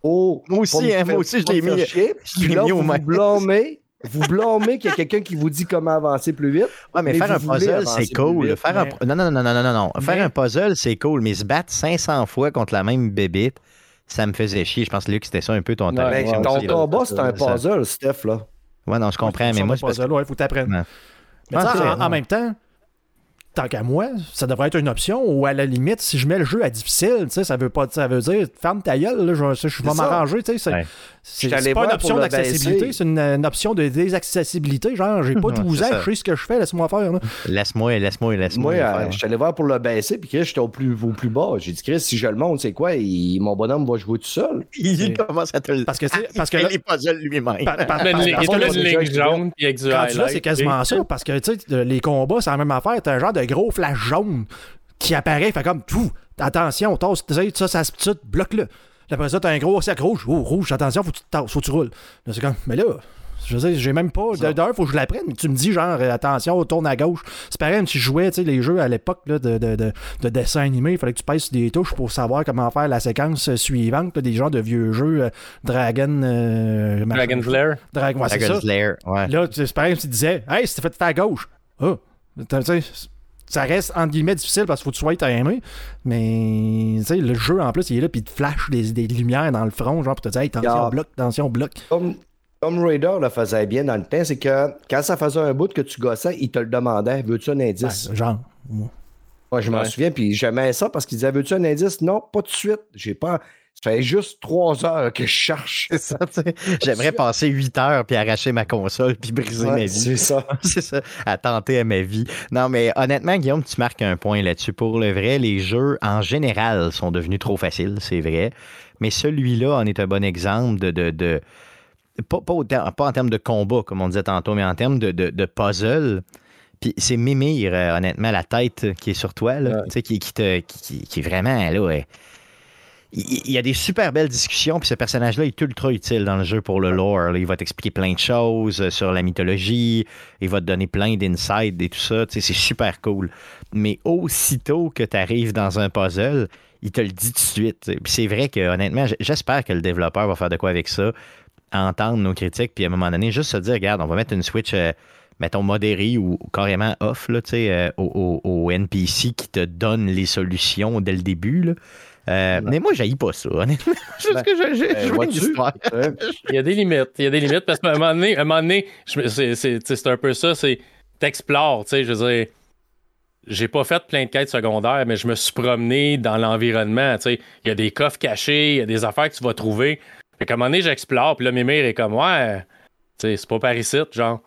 Oh, Moi aussi, hein, moi faire- aussi, je l'ai faire mis- chier. je l'ai là, mis au vous blâmez, vous blâmez qu'il y a quelqu'un qui vous dit comment avancer plus vite. Ouais, mais, Mais faire un puzzle, c'est cool. faire un... mais- Non, non, non, non, non, non, non. Faire Mais- un puzzle, c'est cool, mais se battre 500 fois contre la même bébite, ça me faisait chier. Je pense, Luc, c'était ça un peu ton Ouais. Ben, ton combat, c'est un puzzle, Steph, là. Ouais, non, je comprends, mais moi, c'est parce que- il faut. Mais Ouais, tu c'est en, vrai, en même temps, tant qu'à moi, ça devrait être une option ou à la limite, si je mets le jeu à difficile, tu sais, ça veut pas ça veut dire ferme ta gueule, là, je, je vais m'arranger, tu sais. C'est Ouais. c'est- pas une option d'accessibilité, c'est une, une option de désaccessibilité. Genre, j'ai pas Ouais, 12 c'est ans, je sais ce que je fais, laisse-moi faire. là. Laisse-moi, laisse-moi, laisse-moi. Moi, euh, faire. je suis allé voir pour le baisser, puis Chris, j'étais au plus, au plus bas. J'ai dit, Chris, si je le monte, c'est quoi? Il- mon bonhomme va jouer tout seul. Il commence à te le Parce que, Il parce que fait là- les puzzles lui-même. parce- que là, c'est quasiment ça, parce que tu sais, les combats, c'est la même affaire. T'as un genre de gros flash jaune qui apparaît, fait comme tout. Attention, tasse, ça, ça se ça, bloque-le. Après ça, t'as un gros cercle rouge. Oh, rouge, attention, faut que tu te tasses, faut que tu roules. Là, c'est comme, mais là, je veux dire, j'ai même pas. D'ailleurs, faut que je l'apprenne. mais Tu me dis, genre, euh, attention, tourne à gauche. C'est pareil, même si je jouais, les jeux à l'époque là, de, de, de, de dessin animé, il fallait que tu pèses sur des touches pour savoir comment faire la séquence euh, suivante. là, des genres de vieux jeux, euh, Dragon. euh, machin- Dragon Flare. Dragon, ouais. Dragon's Lair, ouais. Là, tu- c'est pareil, tu disais, hey, c'était fait à gauche. Sais, ça reste entre guillemets difficile parce qu'il faut que tu sois timé. Mais tu sais, le jeu en plus, il est là, puis il te flash des, des lumières dans le front, genre pour te dire, hey, attention, Yeah. bloc, attention, bloc. Comme Tomb Raider le faisait bien dans le temps, c'est que quand ça faisait un bout que tu gossais, il te le demandait. Veux-tu un indice? Ouais, genre. Moi, je m'en Ouais. souviens, puis j'aimais ça parce qu'il disait Veux-tu un indice? Non, pas tout de suite. J'ai pas. Ça fait juste trois heures que je cherche. Ça. J'aimerais passer 8 heures puis arracher ma console puis briser Ouais, ma vie. c'est ça. c'est ça, à tenter à ma vie. Non, mais honnêtement, Guillaume, tu marques un point là-dessus. Pour le vrai, les jeux, en général, sont devenus trop faciles, c'est vrai. Mais celui-là en est un bon exemple de. de, de- pas, pas, en termes de combat, comme on disait tantôt, mais en termes de, de, de puzzle. Puis c'est Mimir, euh, honnêtement, la tête qui est sur toi, là, Ouais. qui, qui, te, qui- qui est vraiment là. ouais. Il y a des super belles discussions, puis ce personnage-là est ultra utile dans le jeu pour le lore. Il va t'expliquer plein de choses euh, sur la mythologie, il va te donner plein d'insights et tout ça. Tu sais, c'est super cool. Mais aussitôt que tu arrives dans un puzzle, il te le dit tout de suite. Puis c'est vrai que, honnêtement, j'espère que le développeur va faire de quoi avec ça, entendre nos critiques, puis à un moment donné, juste se dire, regarde, on va mettre une Switch. euh, mettons, modérée ou carrément off là, tu sais, euh, au, au- au NPC qui te donne les solutions dès le début. là. Euh, Mais moi, j'haïs pas ça, honnêtement. Juste Ben, que je, je- ben, je. Il y a des limites. Il y a des limites parce qu'à un moment donné, à un moment donné je c'est, un peu ça. C'est t'explores. Tu sais, je veux dire, j'ai pas fait plein de quêtes secondaires, mais je me suis promené dans l'environnement. Tu sais, il y a des coffres cachés, il y a des affaires que tu vas trouver. Fait qu'à un moment donné, j'explore, puis là, Mimir est comme, ouais, tu sais, c'est pas par ici, genre.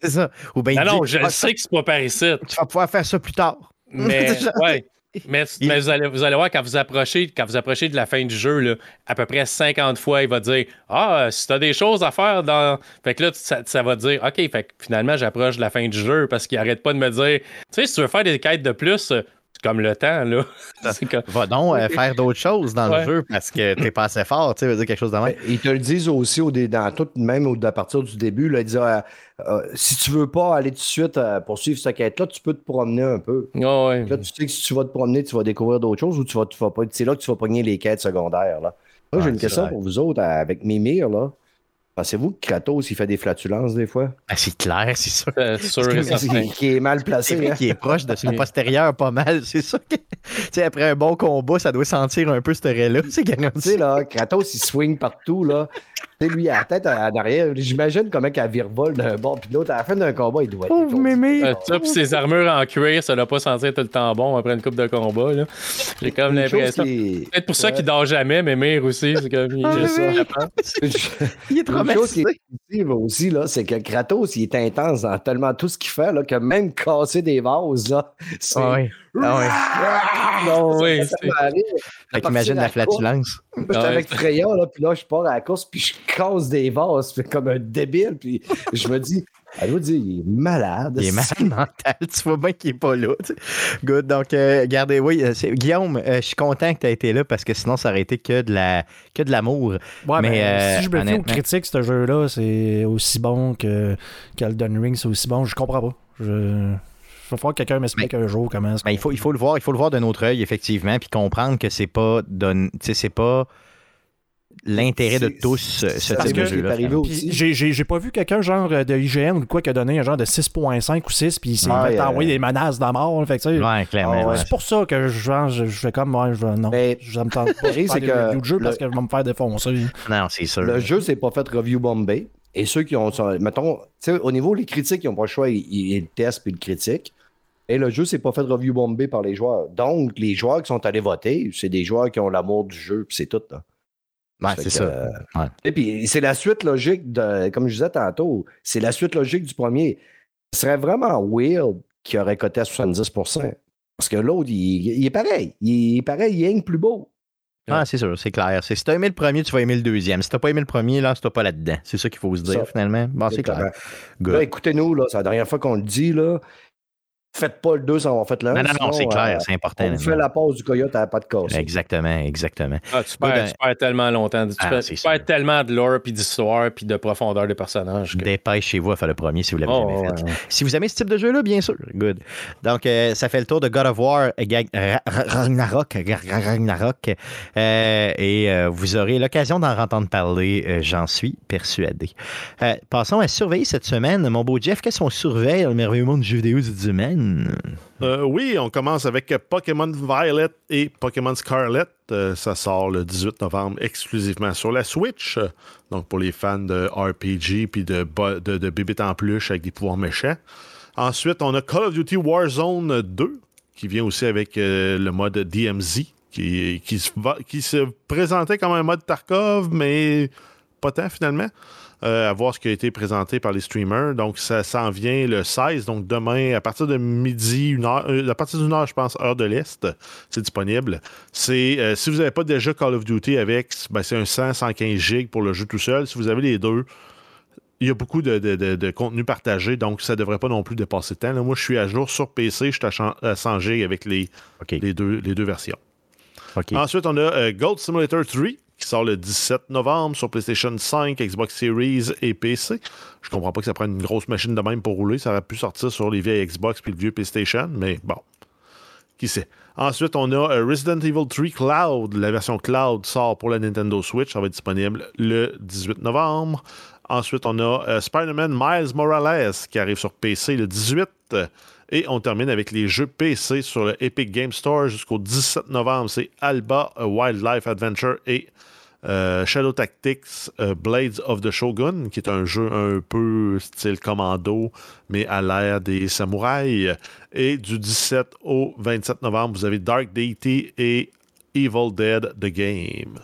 C'est ça. Ou bien Non, non, dit, je Ah, sais que c'est pas par ici. Tu vas pouvoir faire ça plus tard. Mais, ouais. Mais, Il- mais vous, allez, vous allez voir, quand vous approchez, quand vous approchez de la fin du jeu, là, à peu près 50 fois, il va dire Ah, si t'as des choses à faire dans. Fait que là, ça, ça va dire OK, fait que finalement, j'approche de la fin du jeu parce qu'il arrête pas de me dire Tu sais, si tu veux faire des quêtes de plus, euh, comme le temps, là. comme. Va donc euh, faire d'autres choses dans Ouais. le jeu parce que t'es pas assez fort, tu sais, dire quelque chose de même. Ils te le disent aussi au dé- dans tout, même au- à partir du début. Là, ils disent euh, euh, si tu veux pas aller tout de suite euh, poursuivre cette quête-là, tu peux te promener un peu. Ah ouais. Là, tu sais que si tu vas te promener, tu vas découvrir d'autres choses ou tu vas, tu vas pas. C'est là que tu vas pogner les quêtes secondaires. Là. Moi, j'ai une question vrai. pour vous autres euh, avec Mimir. Là. Pensez-vous que Kratos, il fait des flatulences des fois? Ah, c'est clair, c'est ça. C'est sûr Parce que- certain. Qui est mal C'est placé. vrai hein? qu'il est proche de son postérieur pas mal. C'est ça que. Tu sais, après un bon combat, ça doit sentir un peu ce raie-là. C'est Tu sais, garanti. là, Kratos, il swing partout, là. Sais, lui, à la tête en arrière, j'imagine comment qu'elle virevole d'un bord puis de l'autre. À la fin d'un combat, il doit être. Pauvre mémé. Euh, ça, puis ses armures en cuir, ça doit pas sentir tout le temps bon après une coupe de combat. là. J'ai comme Une chose l'impression. qui Peut-être pour ça Ouais. qu'il dort jamais, mais Mire aussi. C'est comme. il- Ah. Il est Une chose qui traumatisé. est positive aussi, là, c'est que Kratos, il est intense dans tellement tout ce qu'il fait, là, que même casser des vases, là, c'est... Ah oui. Ah oui. Non, oui, fait qu'imagine la flatulence. Moi, j'étais Ah ouais. avec Freya, là, puis là, je pars à la course, puis je casse des vases, comme un débile, puis je me dis, elle dire, il est malade. Il est malade mental. Tu vois bien qu'il est pas là. tu sais. Good. Donc, euh, regardez, oui, euh, Guillaume, euh, je suis content que tu aies été là parce que sinon, ça aurait été que de la que de l'amour. Ouais, Mais, mais euh, si je me fie aux critiques, ce jeu-là, c'est aussi bon que qu'Elden Ring, c'est aussi bon. Je comprends pas. Je... Il va falloir que quelqu'un m'explique un jour comment Ben, il, faut, il faut le voir, il faut le voir d'un autre œil, effectivement, puis comprendre que c'est pas don- tu sais, c'est pas l'intérêt de tous euh, ce type parce de jeu-là. J'ai, j'ai, j'ai pas vu quelqu'un genre euh, de IGN ou quoi qui a donné un genre de 6.5 ou 6 puis il s'est Ouais, fait euh, envoyer des menaces de mort. Fait que, tu sais, Ouais, clairement. Ah ouais. C'est pour ça que je, genre, je, je fais comme ouais, je, non. Mais- je me tente pas de faire c'est des que reviews de jeu le- parce que je vais me faire défoncer. Non, c'est sûr. Le jeu, c'est pas fait review bombé. Et ceux qui ont. Mettons, tu sais, au niveau des critiques, ils n'ont pas le choix, ils, ils le testent puis ils le critiquent. Et le jeu, c'est pas fait review bombé par les joueurs. Donc, les joueurs qui sont allés voter, c'est des joueurs qui ont l'amour du jeu, puis c'est tout. Là. Ouais, Fait c'est ça. euh, Ouais. Et puis, c'est la suite logique de. Comme je disais tantôt, c'est la suite logique du premier. Ce serait vraiment weird qui aurait coté à 70% Parce que l'autre, il, il est pareil. Il est pareil, il est plus beau. Ah, c'est sûr, c'est clair. Si t'as aimé le premier, tu vas aimer le deuxième. Si t'as pas aimé le premier, là, c'est pas là-dedans. C'est ça qu'il faut se dire, Ça. finalement. Bon, c'est clair. Là, écoutez-nous, là, c'est la dernière fois qu'on le dit, là. Faites pas le 2 sans avoir fait le 1. Non, non, non, c'est clair, euh, c'est important. on vous fait la pause du coyote à la patte cassée. Exactement, exactement. Ah, tu, Good, perds, euh, tu perds tellement longtemps. Tu, Ah, perds, tu tellement de lore, puis d'histoire, puis de profondeur des personnages. que- Dépêchez-vous à faire le premier si vous l'avez Oh, jamais ouais, fait. ouais. Si vous aimez ce type de jeu-là, bien sûr. Good. Donc, euh, ça fait le tour de God of War euh, Ragnarok. Ra- Ra- Ragnarok. Euh, et euh, vous aurez l'occasion d'en entendre parler, euh, j'en suis persuadé. Euh, passons à surveiller cette semaine. Mon beau Jeff, qu'est-ce qu'on surveille dans le merveilleux monde du jeu vidéo cette semaine? Euh, oui, on commence avec Pokémon Violet et Pokémon Scarlet. Euh, ça sort le 18 novembre exclusivement sur la Switch. Donc pour les fans de RPG puis de, de, de en peluche avec des pouvoirs méchants. Ensuite, on a Call of Duty Warzone 2 qui vient aussi avec euh, le mode DMZ qui, qui se présentait comme un mode Tarkov, mais pas tant finalement. Euh, à voir ce qui a été présenté par les streamers. Donc, ça s'en vient le 16, donc demain, à partir de midi, une heure, euh, à partir d'une heure, je pense, heure de l'Est, c'est disponible. C'est, euh, si vous n'avez pas déjà Call of Duty avec, ben, c'est un 100, 115 gigs pour le jeu tout seul. Si vous avez les deux, il y a beaucoup de, de- de- de contenu partagé, donc ça ne devrait pas non plus dépasser le temps. Là, moi, je suis à jour sur PC, je suis à, chan- à changer avec les, les, deux, les deux versions. Ensuite, on a euh, Gold Simulator 3 qui sort le 17 novembre sur PlayStation 5, Xbox Series et PC. Je comprends pas que ça prenne une grosse machine de même pour rouler. Ça aurait pu sortir sur les vieilles Xbox puis le vieux PlayStation, mais bon. Qui sait? Ensuite, on a euh, Resident Evil 3 Cloud. La version Cloud sort pour la Nintendo Switch. Ça va être disponible le 18 novembre. Ensuite, on a euh, Spider-Man Miles Morales qui arrive sur PC le 18. Et on termine avec les jeux PC sur le Epic Game Store jusqu'au 17 novembre. C'est Alba A Wildlife Adventure et euh, Shadow Tactics euh, Blades of the Shogun, qui est un jeu un peu style commando, mais à l'ère des samouraïs. Et du 17 au 27 novembre, vous avez Dark Deity et Evil Dead The Game.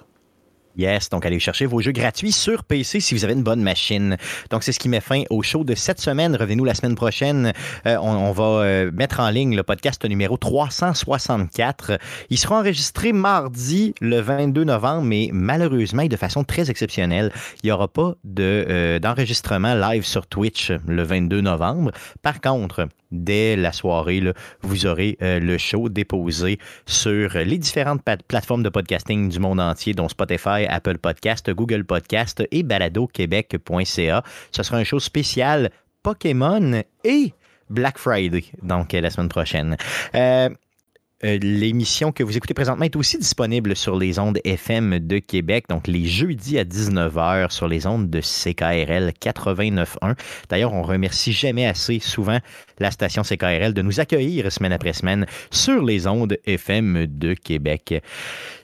Yes, donc allez chercher vos jeux gratuits sur PC si vous avez une bonne machine. Donc c'est ce qui met fin au show de cette semaine. Revenez-nous la semaine prochaine. Euh, on, va euh, mettre en ligne le podcast numéro 364. Il sera enregistré mardi le 22 novembre, mais malheureusement et de façon très exceptionnelle, il n'y aura pas euh, d'enregistrement live sur Twitch le 22 novembre. Par contre, dès la soirée, vous aurez euh, le show déposé sur les différentes plateformes de podcasting du monde entier, dont Spotify, Apple Podcast, Google Podcast et baladoquebec.ca. Ce sera un show spécial Pokémon et Black Friday, donc euh, la semaine prochaine. Euh, L'émission que vous écoutez présentement est aussi disponible sur les ondes FM de Québec, donc les jeudis à 19h sur les ondes de CKRL 89.1. D'ailleurs, on remercie jamais assez souvent la station CKRL de nous accueillir semaine après semaine sur les ondes FM de Québec.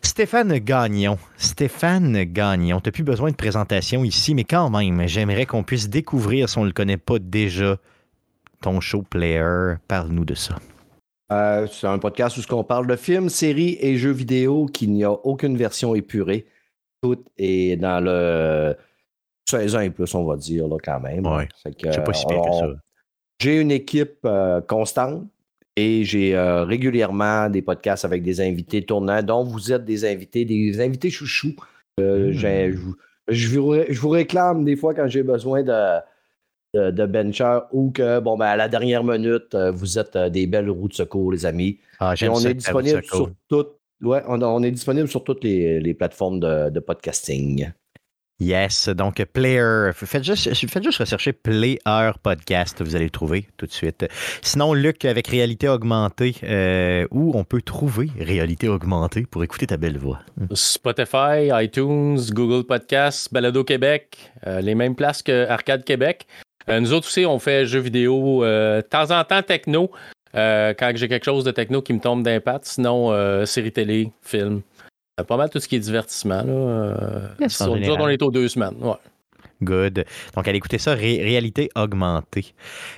Stéphane Gagnon. Stéphane Gagnon, tu n'as plus besoin de présentation ici, mais quand même, j'aimerais qu'on puisse découvrir, si on ne le connaît pas déjà, ton show Player. Parle-nous de ça. Euh, c'est un podcast où ce qu'on parle de films, séries et jeux vidéo qui n'y a aucune version épurée. Tout est dans le 16 ans et plus, on va dire, là, quand même. Ouais. Que, C'est pas si pire que on- ça. J'ai une équipe euh, constante et j'ai euh, régulièrement des podcasts avec des invités tournants, dont vous êtes des invités, des invités chouchous. Euh, Mm. je, vous- ré- je vous réclame des fois quand j'ai besoin de, de, de bencher ou que, bon, ben, à la dernière minute, euh, vous êtes euh, des belles roues de secours, les amis. Ah, Et on ça est disponible sur toutes. Ouais, on, on est disponible sur toutes les, les plateformes de, de podcasting. Yes, donc Player. Faites juste, faites juste rechercher Player Podcast, vous allez le trouver tout de suite. Sinon, Luc, avec réalité augmentée, euh, où on peut trouver réalité augmentée pour écouter ta belle voix? Spotify, iTunes, Google Podcasts, Balado Québec, euh, les mêmes places que Arcade Québec. Euh, nous autres aussi, on fait jeux vidéo euh, de temps en temps techno. euh, quand j'ai quelque chose de techno qui me tombe d'impact. Sinon, série télé, film. Pas mal tout ce qui est divertissement. Là. Sur- nous autres, on est aux deux semaines. Ouais. Good. Donc, allez écouter ça, Ré- réalité augmentée.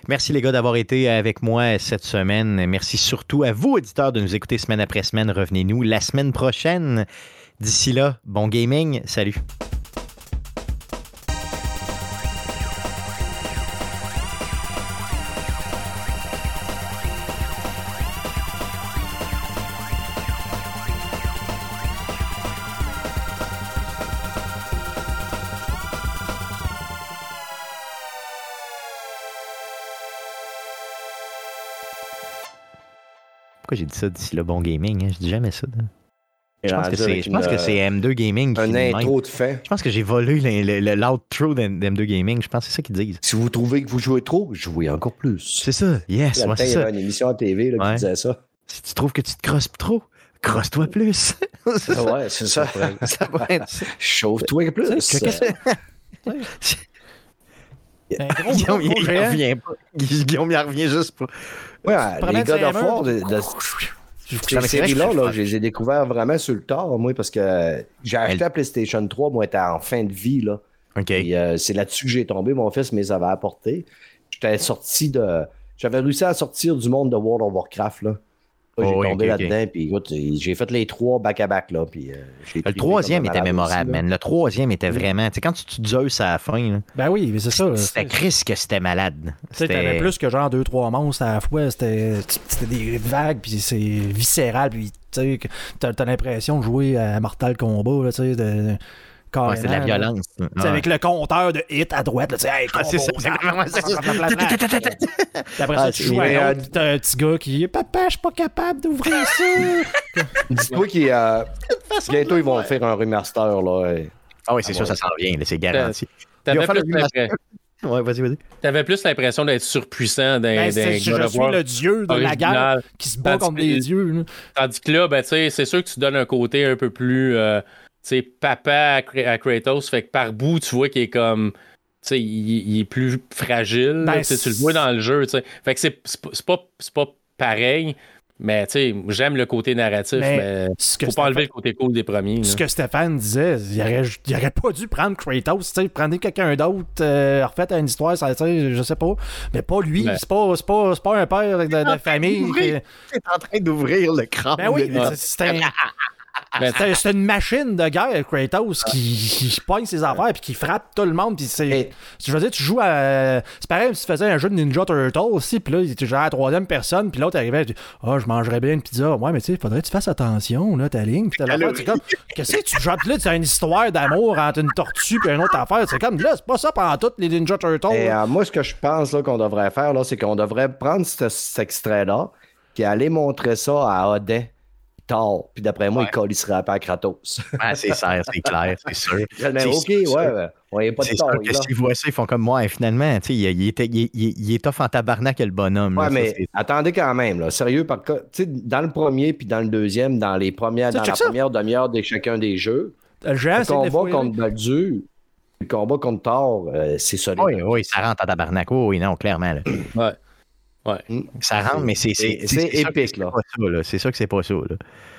Merci les gars d'avoir été avec moi cette semaine. Merci surtout à vous, auditeurs, de nous écouter semaine après semaine. Revenez-nous la semaine prochaine. D'ici là, bon gaming. Salut. Pourquoi j'ai dit ça d'ici là, bon gaming? hein? Je dis jamais ça. Je pense, que c'est, je pense que c'est M2 Gaming qui un intro de fin. Je pense que j'ai volé le- le- le- l'outro d'M2 Gaming. Je pense que c'est ça qu'ils disent. Si vous trouvez que vous jouez trop, jouez encore plus. C'est ça, yes, le c'est il y ça. avait une émission à TV là, Ouais. qui disait ça. Si tu trouves que tu te crosses trop, crosse-toi plus. C'est ça. Ouais, c'est ça. Ça être ça. Chauffe-toi plus. Gros, Guillaume, gros, il, revient pas. Guillaume, il revient juste pas. Ouais, prenais les gars de Ford, de, de- Je- ces Non, mais c'est vrai que séries-là, je- là, je les ai découvertes vraiment sur le tard, moi, parce que j'ai acheté la PlayStation 3, moi, était en fin de vie, là. Euh, c'est là-dessus que j'ai tombé. Mon fils me les avait apportés. J'étais sorti de. J'avais réussi à sortir du monde de World of Warcraft, là. J'ai Oh oui, tombé là-dedans, puis écoute, j'ai fait les trois back-à-back, là. Puis, euh, Le troisième était mémorable, aussi, man. Le troisième était vraiment. Tu sais, quand tu te Zeus à la fin, là, Ben oui, mais c'est ça. c'était Tu Chris que c'était malade. sais, t'avais C'était. plus que genre 2-3 monstres à la fois. C'était c'était des vagues, puis c'est viscéral, puis tu sais, que t'as t'as l'impression de jouer à Mortal Kombat, là, tu sais. Ouais, c'est de la violence. Tu Ouais. Avec le compteur de hit à droite, là, tu sais, hey, Ah, c'est ça, ça. Après ça, Ah, tu c'est joues à vrai, un petit gars qui Papa, je suis pas capable d'ouvrir ça. Dis-toi qu'il euh, bientôt ils vont faire un remaster là. et- Ah oui, c'est Ah, sûr, ouais. ça s'en vient, c'est garanti. T'avais plus, l'impression- Ouais, vas-y, vas-y. t'avais plus l'impression d'être surpuissant dans, Ben, je suis War le dieu de la guerre qui se bat Tandis contre que- des dieux. là. Tandis que là, ben, tu sais, c'est sûr que tu donnes un côté un peu plus, euh, tu sais, papa à, Kra- à Kratos. Fait que par bout, tu vois qu'il est comme, tu sais, il, il est plus fragile. Ben, là, tu le vois dans le jeu, tu sais. Fait que c'est c'est pas- c'est pas, pareil, mais tu sais, j'aime le côté narratif, Mais mais, faut pas Stéphane- enlever le côté cool des premiers. Ce là. que Stéphane disait, il aurait, il aurait pas dû prendre Kratos, tu sais, prendre quelqu'un d'autre, euh, refait à une histoire, ça, je sais pas. Mais pas lui, Ben. c'est pas, c'est pas, c'est pas un père de, de famille. d'ouvrir. qui- T'es en train d'ouvrir le crâne. Ben oui, c'est- un- c'est un- c'est une machine de guerre, Kratos, qui, qui pogne ses affaires puis qui frappe tout le monde. Puis c'est, je veux dire, tu joues à. C'est pareil si tu faisais un jeu de Ninja Turtle aussi, puis là, tu jouais à la troisième personne, puis l'autre arrivait, tu ah, je mangerais bien une pizza. Ouais, mais tu sais, faudrait que tu fasses attention, là, ta ligne. Puis t'as c'est comme, qu'est-ce que tu joues? Là, tu as une histoire d'amour entre une tortue et une autre affaire. C'est comme, là, c'est pas ça pendant toutes les Ninja Turtles. Et euh, moi, ce que je pense là, qu'on devrait faire, là, c'est qu'on devrait prendre ce- cet extrait-là, puis aller montrer ça à Odin tard. Puis d'après moi, il collisserait après à Kratos. Ah, c'est clair, c'est clair, c'est sûr. Mais ok, sûr, ouais, ouais. A pas de tort. sûr il que s'ils voient ça, ils font comme moi. Et finalement, tu sais, il, il, il, il- il est tough en tabarnak, le bonhomme. Ouais, là, mais attendez quand même, là. Sérieux, par tu sais, dans le premier puis dans le deuxième, dans les premières, dans la ça. première demi-heure de chacun des jeux, Le combat contre Baldur, le combat contre Thor, euh, c'est solide. Oui, oui, ça rentre en tabarnak. Oui, oui, non, clairement. là. ouais. Ouais. Mm. Ça rentre, mais c'est C'est- c'est- c'est c'est épique, c'est ça, là. C'est sûr que c'est pas ça. Là.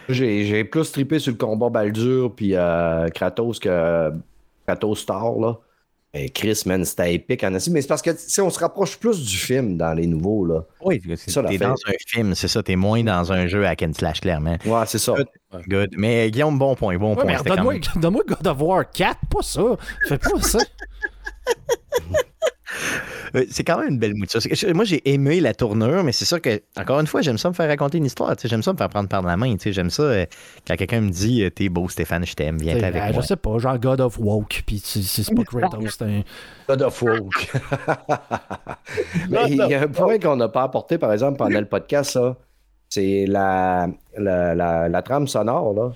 J'ai j'ai plus trippé sur le combat Baldur puis euh, Kratos que euh, Kratos Thor, là. Et Chris, man, c'était épique en. Mais c'est parce que, on se rapproche plus du film dans les nouveaux, là. Oui, ça, t'es dans un film, c'est ça. T'es moins dans un jeu à Ken Slash, clairement. Ouais, c'est ça. Good. Mais Guillaume, bon point, bon Ouais, point. même- donne-moi God of War 4, pas ça. Fais pas ça. Euh, C'est quand même une belle mouture. Moi, j'ai aimé la tournure, mais c'est sûr que, encore une fois, j'aime ça me faire raconter une histoire. tu sais, J'aime ça me faire prendre par la main. tu sais, J'aime ça euh, quand quelqu'un me dit euh, T'es beau, Stéphane, je t'aime, viens avec euh, moi. Je sais pas, genre God of Woke, puis c'est pas Kratos, c'est un. God of War. Mais il y a un point qu'on n'a pas apporté, par exemple, pendant le podcast, ça. C'est la, la, la, la trame sonore, là.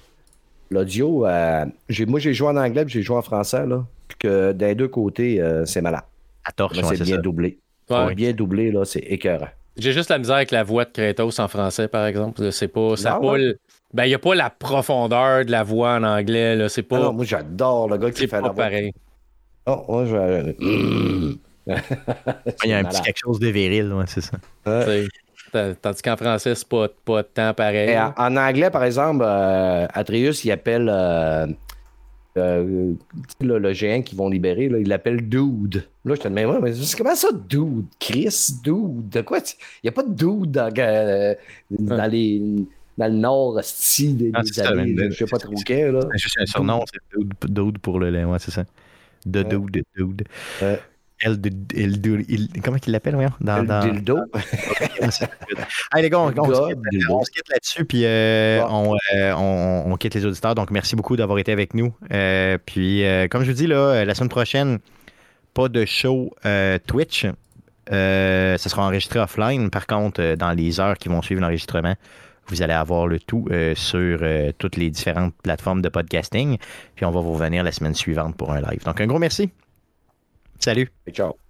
L'audio, euh, moi j'ai joué en anglais puis j'ai joué en français, là. Puis que des deux côtés, euh, c'est malade. À torche, ouais, c'est bien ça. doublé. Ouais. Bien doublé, là, c'est écœurant. J'ai juste la misère avec la voix de Kratos en français, par exemple. C'est pas. Ça Ah pas ouais? le- Ben, il n'y a pas la profondeur de la voix en anglais. là. C'est Ah non, pas. moi j'adore le gars qui fait pas la voix. pareil. Oh, moi, je... Il y a un petit quelque chose de viril, ouais, c'est ça. Tandis qu'en français, c'est pas, pas tant pareil. Et en, en anglais, par exemple, euh, Atreus, il appelle euh, euh, là, le géant qu'ils vont libérer, là, il l'appelle Dude. Là, je te demande, mais comment ça, Dude? Chris, Dude? De quoi? Il n'y a pas de Dude dans, euh, dans les, dans le nord, sti, des, Ah, des années, je sais pas trop quel, là. C'est juste un surnom, c'est Dude, Dude pour le lait, ouais, c'est ça. De Dude, Dude. Ouais. Il- comment il l'appelle, voyons? Dans, dildo. Allez, les gars, on, on se quitte, dildo. on se quitte là-dessus, puis euh, on, euh, on- quitte les auditeurs. Donc, merci beaucoup d'avoir été avec nous. Euh, puis, comme je vous dis, là, la semaine prochaine, pas de show Twitch. Ça sera enregistré offline. Par contre, dans les heures qui vont suivre l'enregistrement, vous allez avoir le tout euh, sur euh, toutes les différentes plateformes de podcasting. Puis, on va vous revenir la semaine suivante pour un live. Donc, un gros merci. Salut. Ciao.